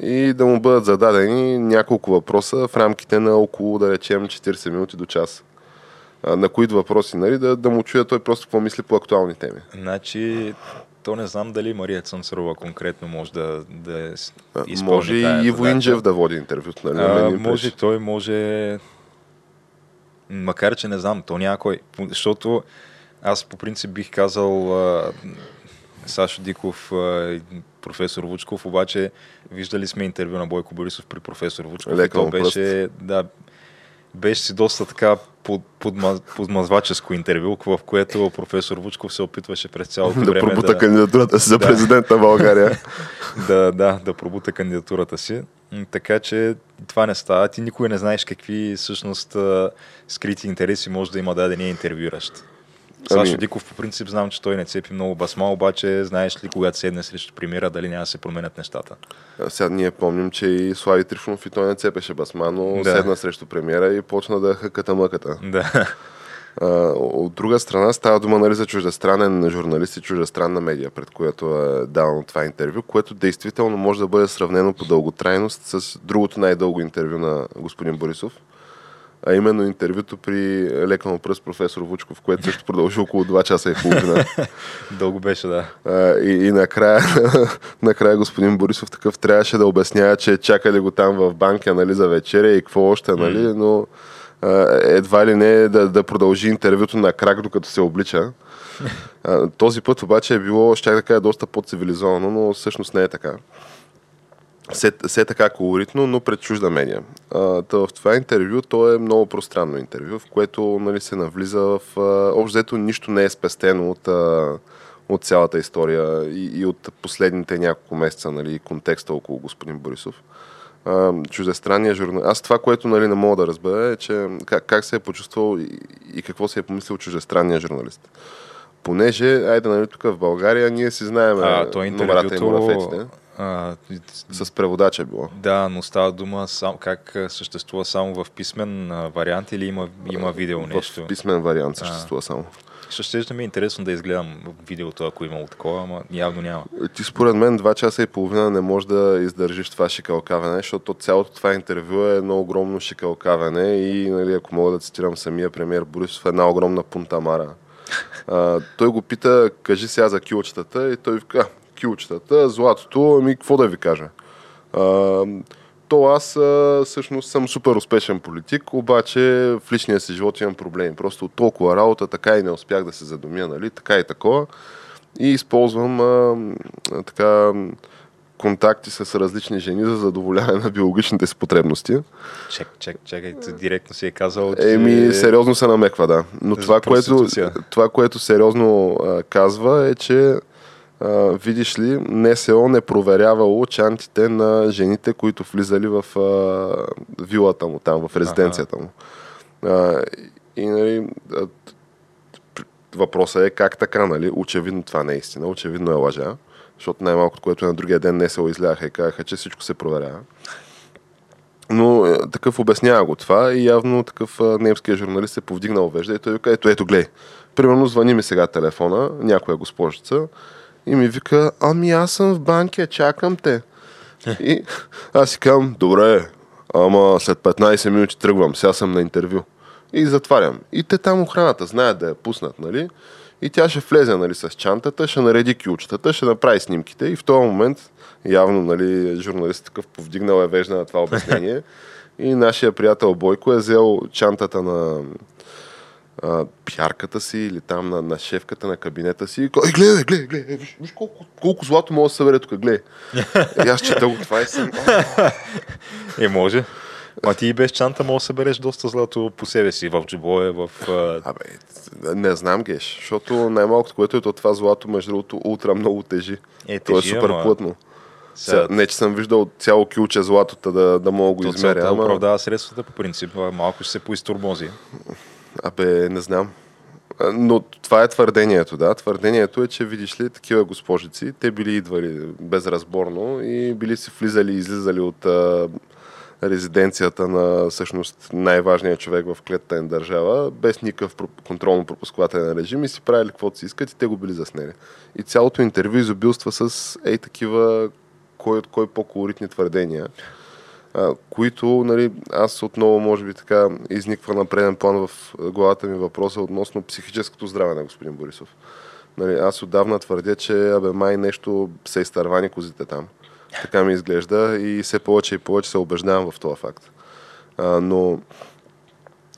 и да му бъдат зададени няколко въпроса в рамките на около, да речем, 40 минути до час. На които въпроси, нали, да, да му чуя той просто какво мисли по актуални теми. Значи, то не знам дали Мария Цънцарова конкретно може да, да е изпълни Може и Иво. Инджев да води интервюто, нали? на А, може пречи. той, може... Макар, че не знам, то някой. Защото аз по принцип бих казал а, Сашо Диков а, професор Вучков, обаче виждали сме интервю на Бойко Борисов при професор Вучков. Лека то беше, да, беше си доста така под, подма, подмазваческо интервю, в което професор Вучков се опитваше през цялото да време пробута да, кандидатурата си за Да. президент на България. да, да, да пробута кандидатурата си. Така че това не става. Ти никой не знаеш какви всъщност скрити интереси може да има дадения интервюиращ. Сашо ами... Диков по принцип знам, че той не цепи много басма, обаче знаеш ли, когато седне срещу премиера, дали няма да се променят нещата? А, сега ние помним, че и Слави Трифонов и той не цепеше басма, но да. седна срещу премиера и почна да хъката мъката. Да. А, от друга страна става дума нали, за чуждестранен журналист и чуждестранна медия, пред която е дадено това интервю, което действително може да бъде сравнено по дълготрайност с другото най-дълго интервю на господин Борисов а именно интервюто при лекано пръст професор Вучков, което също продължи около 2 часа и половина. Дълго беше, да. А, и, и накрая, накрая господин Борисов такъв трябваше да обяснява, че чакали го там в банка нали, за вечеря и какво още, нали, но а, едва ли не да, да продължи интервюто на крак, докато се облича. А, този път обаче е било, ще да кажа, доста по-цивилизовано, но всъщност не е така все, все така колоритно, но пред чужда медия. А, в това интервю, то е много пространно интервю, в което нали, се навлиза в... Общо взето нищо не е спестено от, а, от цялата история и, и от последните няколко месеца, нали, контекста около господин Борисов. А, чуждестранния журнал. Аз това, което нали, не мога да разбера е, че как, как се е почувствал и, и какво се е помислил чуждестранния журналист. Понеже, айде, нали, тук в България ние си знаем а, той номерата и мурафетите. А, с преводача е било. Да, но става дума сам, как съществува само в писмен вариант или има, има видео нещо? В писмен вариант съществува а. само. Ще ще ми е интересно да изгледам видеото, ако имало такова, ама явно няма. Ти според мен два часа и половина не можеш да издържиш това шикалкавене, защото цялото това интервю е едно огромно шикалкавене и, нали, ако мога да цитирам самия премьер Борисов, една огромна пунтамара. А, той го пита, кажи сега за килчетата и той вика, килчетата, златото, ами какво да ви кажа? А, то аз а, всъщност съм супер успешен политик, обаче в личния си живот имам проблеми. Просто толкова работа, така и не успях да се задумя, нали? така и такова. И използвам а, а, така контакти с различни жени за задоволяване на биологичните си потребности. Чек, чек, чекай, директно си е казал, че... Еми, сериозно се намеква, да. Но това което, това, което сериозно а, казва е, че а, видиш ли, НСО не проверявало чантите на жените, които влизали в а, вилата му, там, в резиденцията му. А, и нали, въпросът е как така, нали? Очевидно това не е истина, очевидно е лъжа, защото най-малкото, което на другия ден НСО изляха и казаха, че всичко се проверява. Но е, такъв обяснява го това и явно такъв немския журналист се повдигнал вежда и той вика, ето, ето, гледай. Примерно звъни ми сега телефона, някоя госпожица, и ми вика, ами аз съм в банкия, чакам те. И аз си казвам, добре, ама след 15 минути тръгвам, сега съм на интервю. И затварям. И те там охраната знаят да я пуснат, нали? И тя ще влезе нали, с чантата, ще нареди кючетата, ще направи снимките и в този момент явно нали, журналист такъв повдигнал е вежда на това обяснение. и нашия приятел Бойко е взел чантата на а, пиарката си или там на, на шефката на кабинета си и казва, гледай, гледай, гледай, виж, виж колко, колко злато може да се събере тук, гледай. и аз чета го това и съм... е, може. А ти без чанта може да събереш доста злато по себе си, в джобое, в... Абе, не знам, Геш, защото най-малкото, което е то това злато, между другото, ултра много тежи. Е, тежи, То е супер ама... плътно. Сега, не, че съм виждал цяло килче златото да, да мога го измеря. Това ама... оправдава средствата по принцип. Малко ще се поизтурмози. Абе, не знам. Но това е твърдението, да. Твърдението е, че видиш ли такива госпожици, те били идвали безразборно и били си влизали и излизали от а, резиденцията на всъщност най-важният човек в клетта държава, без никакъв контролно-пропусквателен режим и си правили каквото си искат и те го били заснели. И цялото интервю изобилства с ей такива кой от кой по-колоритни твърдения които, нали, аз отново, може би така, изниква на преден план в главата ми въпроса относно психическото здраве на господин Борисов. Нали, аз отдавна твърдя, че абе май нещо се изтървани козите там. Така ми изглежда и все повече и повече се убеждавам в това факт. А, но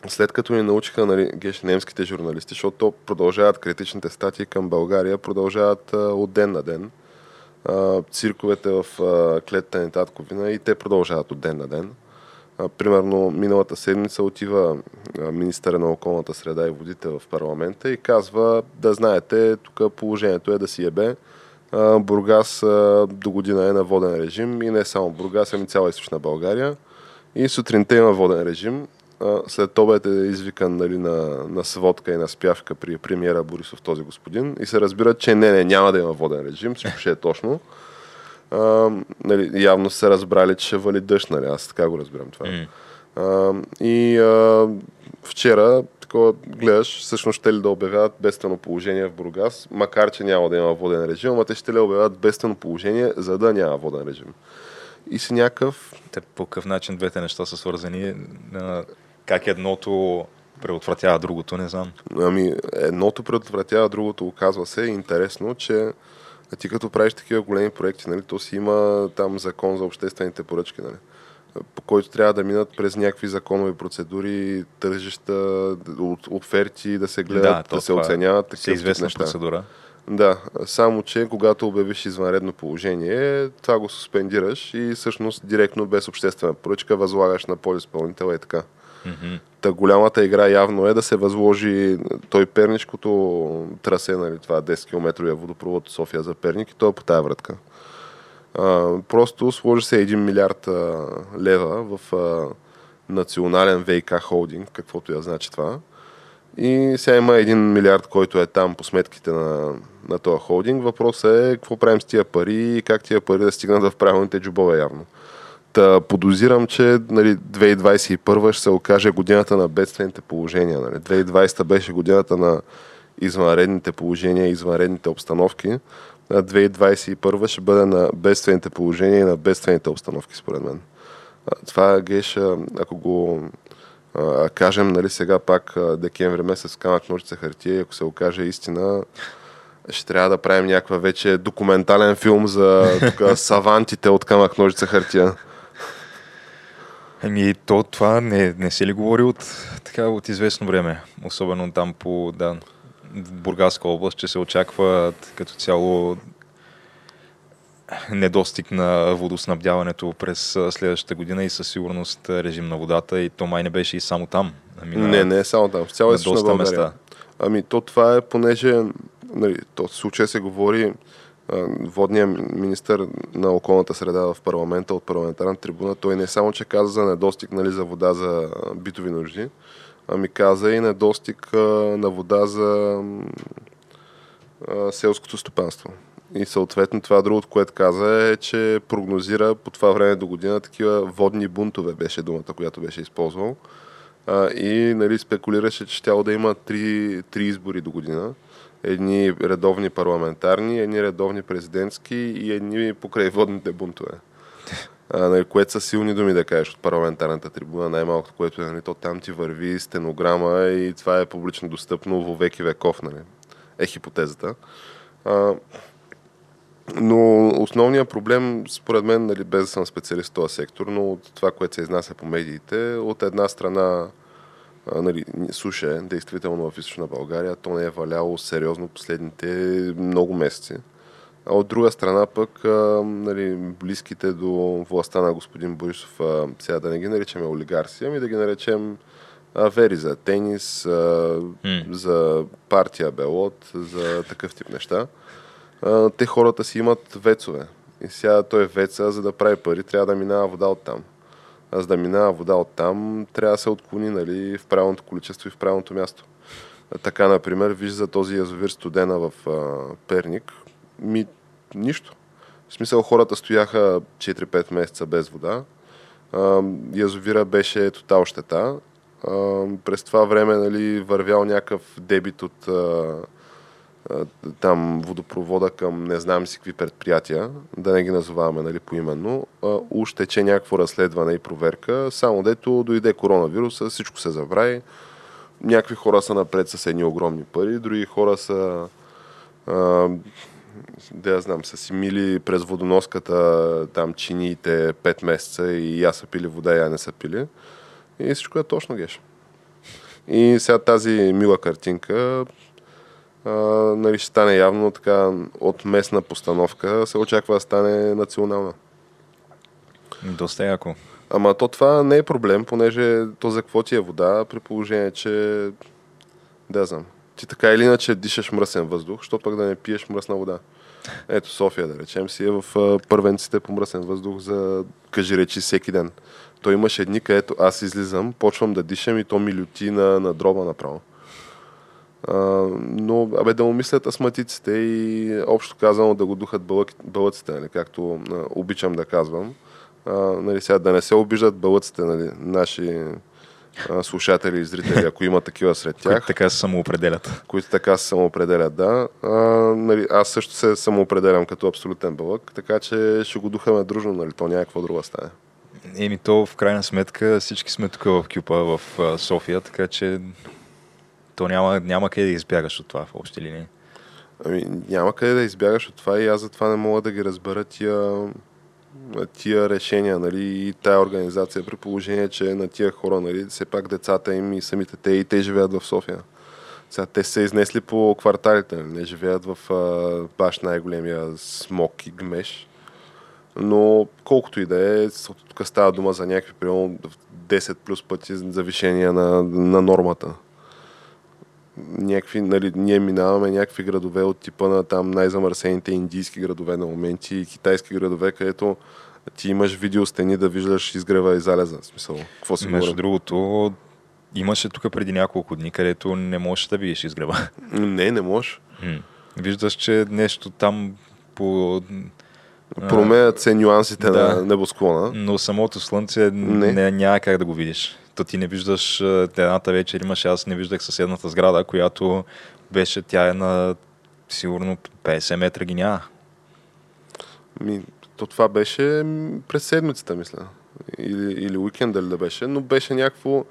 след като ни научиха нали, геш немските журналисти, защото продължават критичните статии към България, продължават а, от ден на ден а, цирковете в клетата ни татковина и те продължават от ден на ден. А, примерно миналата седмица отива министъра на околната среда и водите в парламента и казва да знаете, тук положението е да си ебе. А, Бургас а, до година е на воден режим и не само Бургас, ами цяла източна България. И сутринта има воден режим. След обед е извикан нали, на, на сводка и на спявка при премиера Борисов този господин и се разбира, че не, не, няма да има воден режим, всичко ще е точно. А, нали, явно се разбрали, че ще вали дъжд, нали? аз така го разбирам това. А, и а, вчера такова гледаш, всъщност ще ли да обявяват бедствено положение в Бургас, макар че няма да има воден режим, ама те ще ли обявяват бедствено положение, за да няма воден режим. И си някакъв Те по какъв начин двете неща са свързани? Как едното предотвратява другото, не знам. Ами, едното предотвратява, другото оказва се. Интересно, че ти като правиш такива големи проекти, нали, то си има там закон за обществените поръчки, нали, по който трябва да минат през някакви законови процедури, тържища, оферти, да се гледат, да, то се оценяват, такива тип известна неща. процедура. Да, само че когато обявиш извънредно положение, това го суспендираш и всъщност директно без обществена поръчка възлагаш на подизпълнител и така. Мгм. Та голямата игра явно е да се възложи той пернишкото трасе, нали, това 10 км водопровод София за Перник и той е по тая вратка. А, просто сложи се 1 милиард а, лева в а, национален ВИК холдинг, каквото я значи това. И сега има 1 милиард, който е там по сметките на, на този холдинг. Въпросът е какво правим с тия пари и как тия пари да стигнат в правилните джобове явно. Та подозирам, че нали, 2021 ще се окаже годината на бедствените положения. Нали. 2020 беше годината на извънредните положения извънредните обстановки. А 2021 ще бъде на бедствените положения и на бедствените обстановки, според мен. Това геш, а, ако го а, кажем, нали, сега пак декември месец камък ножица хартия, ако се окаже истина, ще трябва да правим някаква вече документален филм за тук, савантите от камък ножица хартия. Ами то това не, не се ли говори от, така, от известно време, особено там по да, Бургаска област, че се очаква като цяло недостиг на водоснабдяването през следващата година и със сигурност режим на водата и то май не беше и само там. Ами, на- Не, не е само там. В цяла на източна България. места. Ами то това е, понеже нали, то случая се говори а, водният министър на околната среда в парламента от парламентарна трибуна, той не само, че каза за недостиг нали, за вода за битови нужди, ами каза и недостиг на вода за селското стопанство. И съответно това другото, което каза е, че прогнозира по това време до година такива водни бунтове беше думата, която беше използвал. И нали, спекулираше, че щяло да има три, три избори до година. Едни редовни парламентарни, едни редовни президентски и едни покрай водните бунтове. Нали, което са силни думи да кажеш от парламентарната трибуна, най-малкото, което е, нали, то там ти върви стенограма и това е публично достъпно во веки веков, нали, е хипотезата. А, но основният проблем, според мен, нали, без да съм специалист в този сектор, но от това, което се изнася по медиите, от една страна нали, суша е, действително в източна България, то не е валяло сериозно последните много месеци. А от друга страна пък, а, нали, близките до властта на господин Борисов, а, сега да не ги наричаме олигарси, ами да ги наречем а, вери за тенис, а, за партия Белот, за такъв тип неща. А, те хората си имат вецове. И сега той веца, за да прави пари, трябва да минава вода от там. За да минава вода от там, трябва да се отклони нали, в правилното количество и в правилното място. Така, например, виж за този язовир студена в а, Перник, ми нищо. В смисъл хората стояха 4-5 месеца без вода. А, язовира беше тотал щета. А, през това време нали, вървял някакъв дебит от а, там водопровода към не знам си какви предприятия, да не ги назоваваме нали, поименно, уж тече някакво разследване и проверка, само дето дойде коронавируса, всичко се забрави, някакви хора са напред с едни огромни пари, други хора са а, да я знам, са си мили през водоноската там чиниите 5 месеца и я са пили вода, я не са пили. И всичко е точно геш. И сега тази мила картинка а, нали, ще стане явно така от местна постановка, се очаква да стане национална. Доста яко. Ама то това не е проблем, понеже то за какво ти е вода, при положение, че да знам. ти така или иначе дишаш мръсен въздух, защото пък да не пиеш мръсна вода. Ето София, да речем, си е в първенците по мръсен въздух за, кажи речи, всеки ден. Той имаше дни, където аз излизам, почвам да дишам и то ми люти на, на дроба направо. Но, абе, да му мислят астматиците и общо казано да го духат бълъците, нали, както обичам да казвам. А, нали, сега да не се обиждат бълъците, нали, наши слушатели и зрители, ако има такива сред тях. Които така се самоопределят. Които така се самоопределят, да. А, нали, аз също се самоопределям като абсолютен бълък, така че ще го духаме дружно, нали, то някаква друга стане. Еми то в крайна сметка всички сме тук в Кюпа, в София, така че то няма, няма къде да избягаш от това в общи линии. Ами, няма къде да избягаш от това и аз затова не мога да ги разбера тия, тия решения нали, и тая организация при положение, че на тия хора, нали, все пак децата им и самите те и те живеят в София. Сега те са изнесли по кварталите, нали, не живеят в а, баш най-големия смок и гмеш. Но колкото и да е, тук става дума за някакви примерно 10 плюс пъти завишения на, на нормата някакви, нали, ние минаваме някакви градове от типа на там най-замърсените индийски градове на моменти и китайски градове, където ти имаш видеостени да виждаш изгрева и залеза. В смисъл, какво си Между другото, имаше тук преди няколко дни, където не можеш да видиш изгрева. Не, не можеш. Виждаш, че нещо там по... Променят се нюансите да, на небосклона. Но самото слънце не. Не, няма как да го видиш. То ти не виждаш едната вечер имаше, аз не виждах съседната сграда, която беше, тя е на сигурно 50 метра ги няма. Ми, то това беше през седмицата, мисля. Или, или уикенда ли да беше, но беше някакво...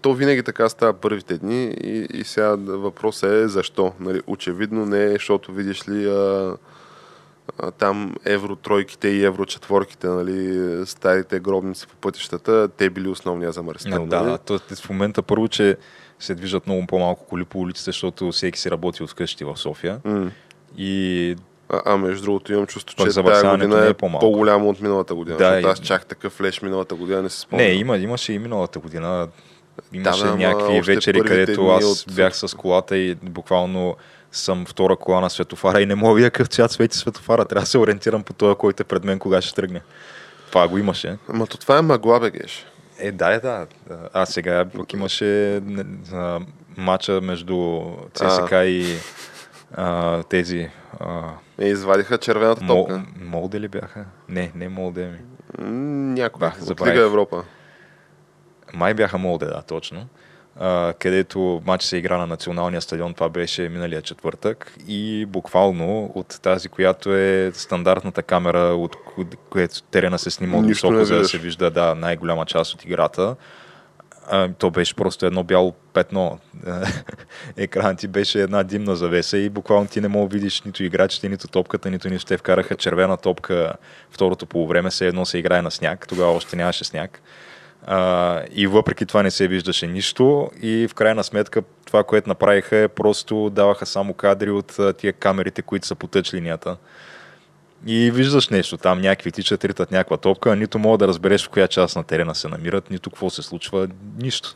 То винаги така става първите дни и, и сега въпросът е защо. Нали, очевидно не е, защото видиш ли а, там евротройките и еврочетворките, нали, старите гробници по пътищата, те били основния замърсител. Да, нали? да, то в момента първо, че се движат много по-малко коли по улиците, защото всеки си работи от къщи в София. Mm. И а, а между другото имам чувство, че тази година е, е по-малко. по-голямо от миналата година. Да, аз чак такъв флеш миналата година не се спомням. Не, има, имаше и миналата година. Имаше да, някакви вечери, където аз от... бях с колата и буквално съм втора кола на светофара и не мога да какъв цвят свети светофара. Трябва да се ориентирам по това, който е пред мен, кога ще тръгне. Това го имаше. Ама то това е магла, бегеш. Е, да, е, да. А сега пък имаше а, матча между ЦСК а. и а, тези... А, е, извадиха червената топка. Молде ли бяха? Не, не Молде ми. Някой. От Лига Европа. Май бяха Молде, да, точно където матч се игра на националния стадион, това беше миналия четвъртък и буквално от тази, която е стандартната камера, от която терена се снима от високо, за да се вижда да, най-голяма част от играта. А, то беше просто едно бяло петно. Екран ти беше една димна завеса и буквално ти не мога да видиш нито играчите, нито топката, нито нищо. Те вкараха червена топка второто полувреме, се едно се играе на сняг. Тогава още нямаше сняг. А, и въпреки това не се виждаше нищо и в крайна сметка това, което направиха е просто даваха само кадри от тия камерите, които са по тъч линията. И виждаш нещо там, някакви тичат, ритат някаква топка, нито мога да разбереш в коя част на терена се намират, нито какво се случва, нищо.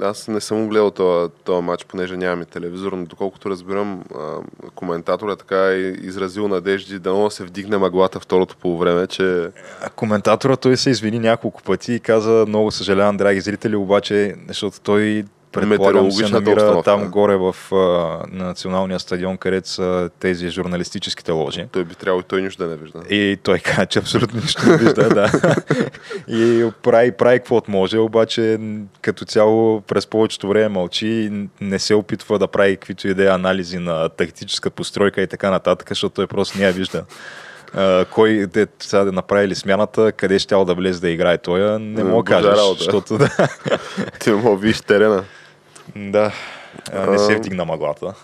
Аз не съм гледал този, матч, понеже нямаме телевизор, но доколкото разбирам, коментатора така е изразил надежди да се вдигне мъглата второто по време, че... А коментатора той се извини няколко пъти и каза много съжалявам, драги зрители, обаче, защото той предполагам се намира там горе в а, на националния стадион, където са тези журналистическите ложи. Той би трябвало и той нищо да не вижда. И той каза, че абсолютно нищо не вижда, да. и прави, прави каквото може, обаче като цяло през повечето време мълчи не се опитва да прави каквито и да е анализи на тактическа постройка и така нататък, защото той просто не я вижда. Uh, кой де, сега да направили смяната, къде ще да влезе да играе той, не мога да кажеш, защото да. Ти мога виж терена. Да, не се вдигна мъглата.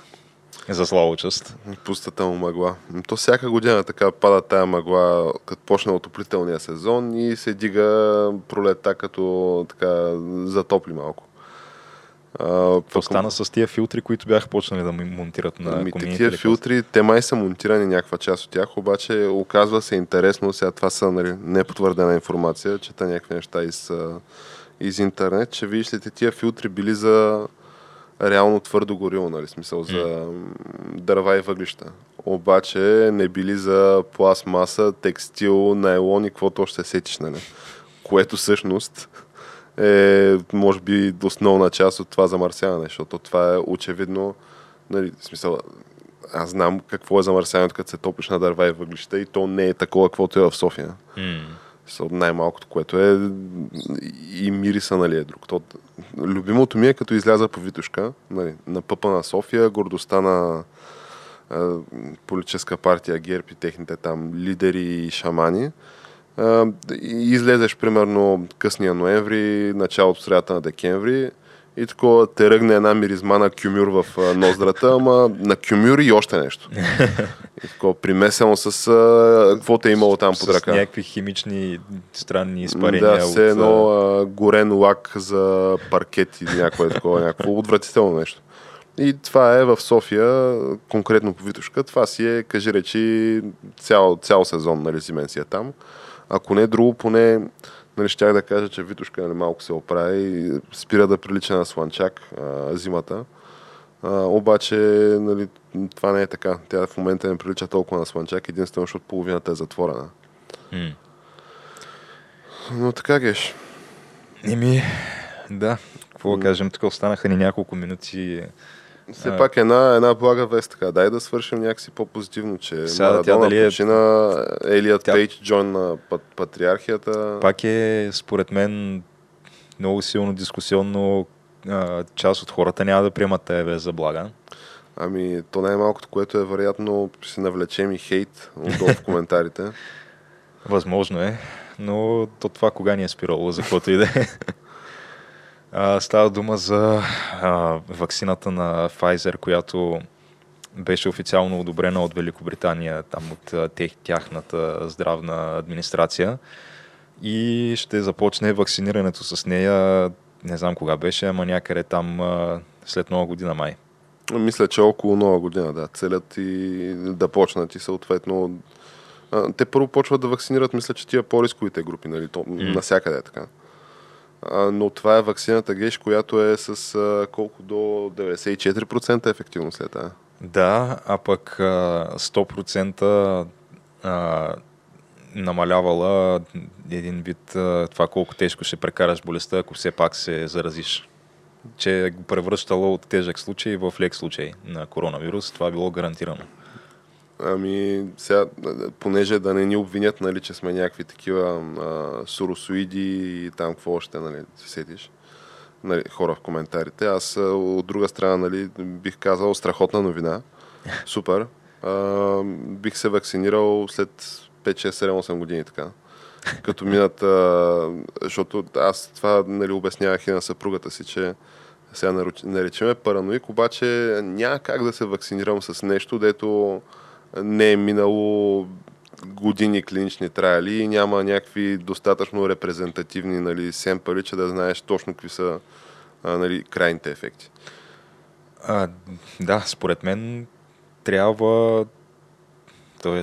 За слава част. Пустата му мъгла. То всяка година така пада тая мъгла, като почне отоплителния сезон и се дига пролета, като така затопли малко. Какво стана с тия филтри, които бяха почнали да монтират на ами, Тия филтри, те май са монтирани някаква част от тях, обаче оказва се интересно, сега това са нали, непотвърдена информация, чета някакви неща из, из интернет, че ли тия филтри били за реално твърдо горило, нали, смисъл за дърва и въглища. Обаче не били за пластмаса, текстил, найлон и каквото още се сетиш, нали. Което всъщност е, може би, основна част от това замърсяване, защото това е очевидно, нали, в смисъл, аз знам какво е замърсяването, като се топиш на дърва и въглища и то не е такова, каквото е в София. От най-малкото, което е и мириса, нали, е друг. То, любимото ми е като изляза по Витушка, нали, на пъпа на София, гордостта на а, политическа партия ГЕРБ и техните там лидери и шамани. А, и излезеш примерно късния ноември, началото средата на декември и такова те ръгне една миризма на кюмюр в ноздрата, ама на кюмюр и още нещо. И такова примесено с а, каквото е имало там под С ръка. някакви химични странни изпарения. Да, все от, едно а, горен лак за паркет или някое такова, някакво отвратително нещо. И това е в София, конкретно по Витушка. Това си е, кажи речи, цял, цял сезон, нали, зимен си е там. Ако не друго, поне, нали, щях да кажа, че Витушка нали, малко се оправи и спира да прилича на Сланчак а, зимата. А, обаче, нали, това не е така. Тя в момента не прилича толкова на Сланчак, единствено, защото половината е затворена. М. Но така геш. Еми, да. Какво да кажем, тук останаха ни няколко минути. Все А. пак една, една блага вест така. Дай да свършим някакси по-позитивно, че Сега Марадона тя дали е- почина, Елият Тя- Пейдж Джон на пат, патриархията. Пак е, според мен, много силно дискусионно. А, част от хората няма да приемат вест за блага. Ами, то най-малкото, което е вероятно, ще навлечем и хейт отдолу в коментарите. Възможно е, но то това кога ни е спирало, за каквото и да е. А, Става дума за а, вакцината на Pfizer, която беше официално одобрена от Великобритания, там от тех, тяхната здравна администрация. И ще започне вакцинирането с нея, не знам кога беше, ама някъде там а, след нова година май. Мисля, че около нова година, да, целят и да почнат и съответно а, те първо почват да вакцинират, мисля, че тия по-рисковите групи, нали, то, М. насякъде е така. Но това е вакцината Геш, която е с колко до 94% ефективност след това. Да, а пък а, 100% а, намалявала един вид това колко тежко ще прекараш болестта, ако все пак се заразиш. Че го превръщала от тежък случай в лек случай на коронавирус. Това било гарантирано. Ами, сега, понеже да не ни обвинят, нали, че сме някакви такива а, суросоиди и там какво още, нали, се сетиш, нали, хора в коментарите. Аз от друга страна, нали, бих казал страхотна новина. Супер. А, бих се вакцинирал след 5, 6, 7, 8 години така. Като минат, а, защото аз това нали, обяснявах и на съпругата си, че сега наричаме параноик, обаче няма как да се вакцинирам с нещо, дето не е минало години клинични траяли и няма някакви достатъчно репрезентативни нали, семпали, че да знаеш точно какви са нали, крайните ефекти. А, да, според мен трябва, т.е.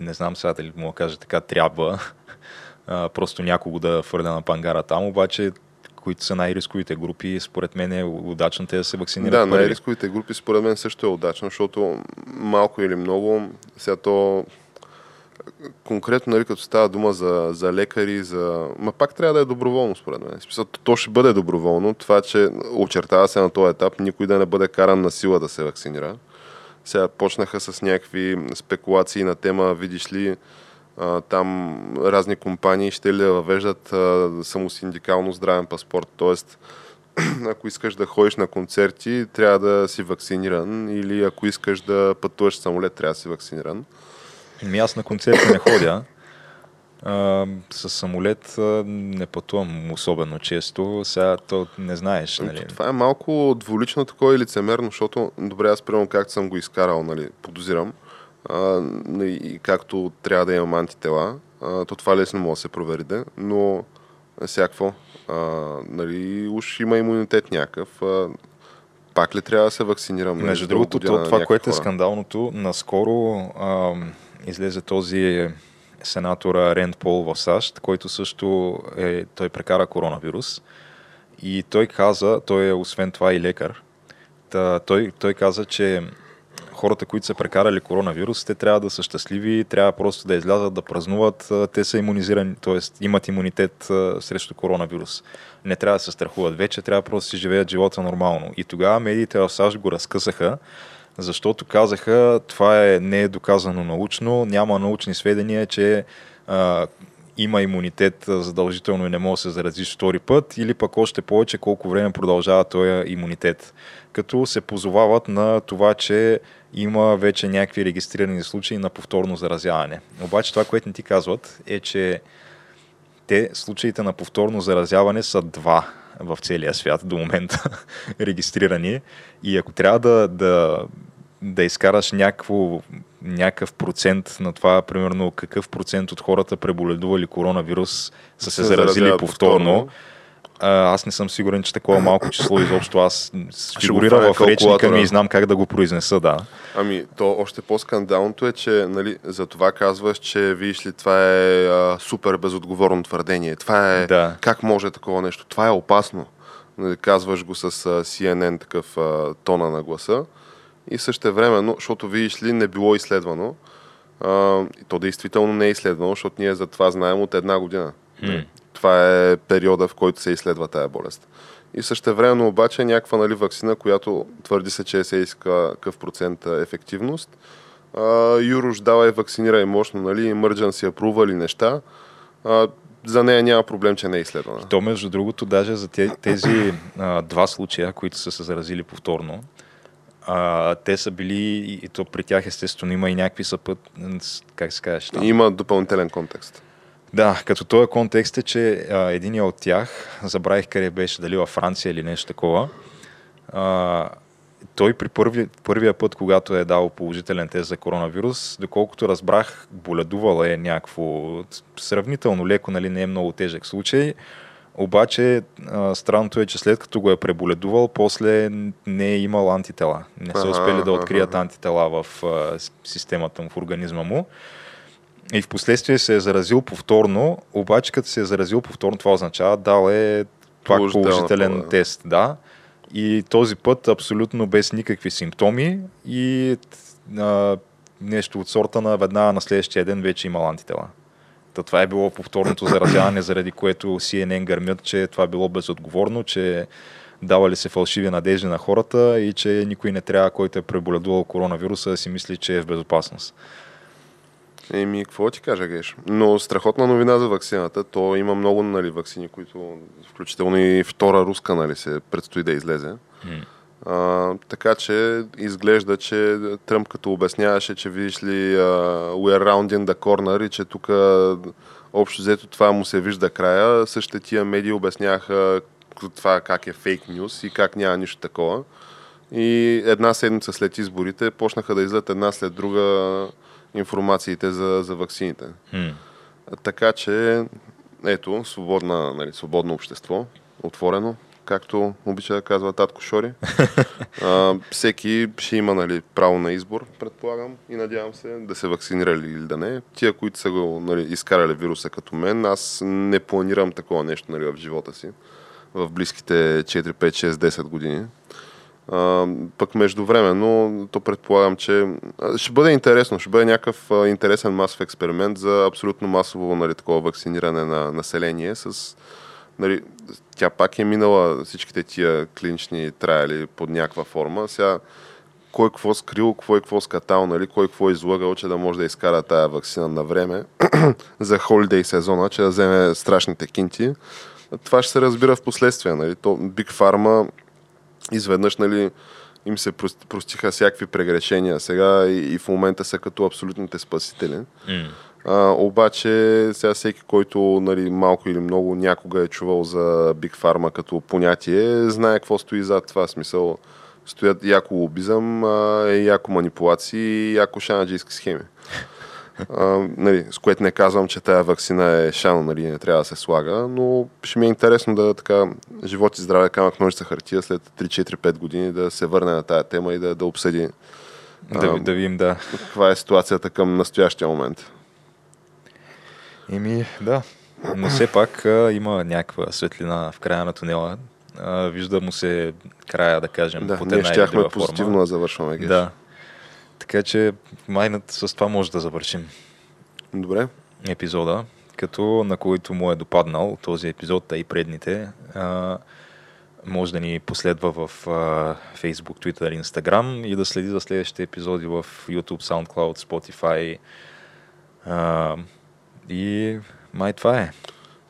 не знам сега дали мога да кажа така, трябва а, просто някого да фърля на пангара там, обаче които са най-рисковите групи, според мен е удачно те да се вакцинират Да, първи. най-рисковите групи според мен също е удачно, защото малко или много, сега то конкретно, нали, като става дума за, за лекари, за... Ма пак трябва да е доброволно, според мен. Смисъл, то ще бъде доброволно. Това, че очертава се на този етап, никой да не бъде каран на сила да се вакцинира. Сега почнаха с някакви спекулации на тема, видиш ли, а, там разни компании ще ли да въвеждат а, самосиндикално здравен паспорт. Тоест, ако искаш да ходиш на концерти, трябва да си вакциниран или ако искаш да пътуваш самолет, трябва да си вакциниран. Ами аз на концерти не ходя. А, с самолет а, не пътувам особено често. Сега то не знаеш, нали? Това е малко дволично такова и лицемерно, защото добре, аз примерно както съм го изкарал, нали, подозирам, а, и както трябва да имам антитела, а, то това лесно може да се проверите, но всякакво, а, нали, уж има имунитет някакъв, а, пак ли трябва да се вакцинирам? нали, Между да другото, то, това, някакви което е скандалното, наскоро ам, излезе този сенатора Ренд Пол в САЩ, който също е, той прекара коронавирус. И той каза, той е освен това и лекар, та, той, той каза, че хората, които са прекарали коронавирус, те трябва да са щастливи, трябва просто да излязат да празнуват, те са иммунизирани, т.е. имат имунитет срещу коронавирус. Не трябва да се страхуват вече, трябва просто да си живеят живота нормално. И тогава медиите в САЩ го разкъсаха, защото казаха, това е, не е доказано научно, няма научни сведения, че има имунитет задължително и не може да се заразиш втори път, или пък още повече колко време продължава този имунитет. Като се позовават на това, че има вече някакви регистрирани случаи на повторно заразяване. Обаче това, което не ти казват, е, че те случаите на повторно заразяване са два в целия свят до момента регистрирани. И ако трябва да, да, да изкараш някакво, някакъв процент на това, примерно какъв процент от хората преболедували коронавирус са се, се заразили повторно, повторно а, аз не съм сигурен, че такова малко число изобщо аз фигурира в речника ми и знам как да го произнеса, да. Ами, то още по-скандалното е, че нали, за това казваш, че виж ли, това е а, супер безотговорно твърдение. Това е, да. как може такова нещо? Това е опасно. Нали, казваш го с а, CNN, такъв а, тона на гласа. И също време, защото видиш ли, не било изследвано. А, и то действително не е изследвано, защото ние за това знаем от една година. Hmm това е периода, в който се изследва тая болест. И също времено обаче някаква нали, вакцина, която твърди се, че се иска какъв процент ефективност. А, Юруш дава и вакцинира и мощно, нали, emergency approval или неща. А, за нея няма проблем, че не е изследвана. То, между другото, даже за тези а, два случая, които са се заразили повторно, а, те са били, и то при тях естествено има и някакви съпът, как се казваш там? Има допълнителен контекст. Да, като този контекст е, че а, един от тях, забравих къде беше, дали във Франция или нещо такова, а, той при първи, първия път, когато е дал положителен тест за коронавирус, доколкото разбрах, боледувала е някакво сравнително леко, нали, не е много тежък случай, обаче а, странното е, че след като го е преболедувал, после не е имал антитела. Не са успели да открият антитела в а, системата му, в организма му и в последствие се е заразил повторно, обаче като се е заразил повторно, това означава дал е пак положителен да. тест, да. И този път абсолютно без никакви симптоми и а, нещо от сорта на веднага на следващия ден вече имал антитела. Та това е било повторното заразяване, заради което CNN гърмят, че това било безотговорно, че давали се фалшиви надежди на хората и че никой не трябва, който е преболедувал коронавируса, да си мисли, че е в безопасност. Еми, какво ти кажа, Геш? Но страхотна новина за вакцината. То има много нали, вакцини, които включително и втора руска нали, се предстои да излезе. Mm. А, така че изглежда, че Тръмп като обясняваше, че видиш ли uh, we are round in the corner и че тук общо взето това му се вижда края. Същите тия медии обясняха това как е фейк нюс и как няма нищо такова. И една седмица след изборите почнаха да излезат една след друга информациите за, за вакцините. Hmm. Така че, ето, свободна, нали, свободно общество, отворено, както обича да казва татко Шори. а, всеки ще има нали, право на избор, предполагам, и надявам се да се вакцинирали или да не. Тия, които са го нали, изкарали вируса като мен, аз не планирам такова нещо нали, в живота си в близките 4, 5, 6, 10 години. А, пък междувременно, то предполагам, че ще бъде интересно, ще бъде някакъв интересен масов експеримент за абсолютно масово нали, такова вакциниране на население с нали, тя пак е минала всичките тия клинични траяли под някаква форма. Сега кой какво скрил, кой какво скатал, нали, кой какво излагал, че да може да изкара тая вакцина на време за холидей сезона, че да вземе страшните кинти. Това ще се разбира в последствие. Нали. То Big Pharma изведнъж нали, им се простиха всякакви прегрешения сега и, и в момента са като абсолютните спасители. Mm. А, обаче сега всеки, който нали, малко или много някога е чувал за Big Pharma като понятие, знае какво стои зад това. Смисъл, стоят яко лобизъм, а, яко манипулации и яко шанаджийски схеми. А, нали, с което не казвам, че тая вакцина е шано, нали, не трябва да се слага, но ще ми е интересно да така живот и здраве камък ножица хартия след 3-4-5 години да се върне на тая тема и да, да обсъди да, а, да видим, да. Каква е ситуацията към настоящия момент? Еми, да. Но все пак а, има някаква светлина в края на тунела. А, вижда му се края, да кажем, Да, под ние една или щяхме друга позитивно форма. да завършваме, Геш. Да. Така че майнат с това може да завършим Добре. епизода, като на който му е допаднал този епизод, а и предните, а, може да ни последва в а, Facebook, Twitter, Instagram и да следи за следващите епизоди в YouTube, SoundCloud, Spotify. А, и май това е.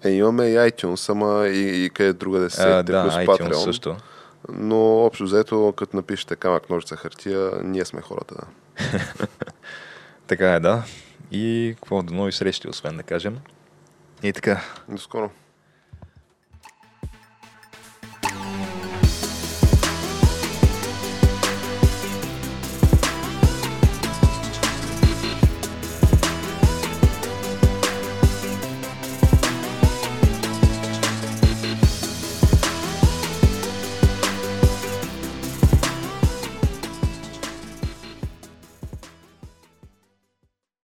Е, имаме и iTunes, ама и, и къде друга да се сетите, да, плюс iTunes Patreon. също. Но общо взето, като напишете камък, ножица, хартия, ние сме хората. Така е, да. И какво до нови срещи, освен да кажем. И така, До скоро.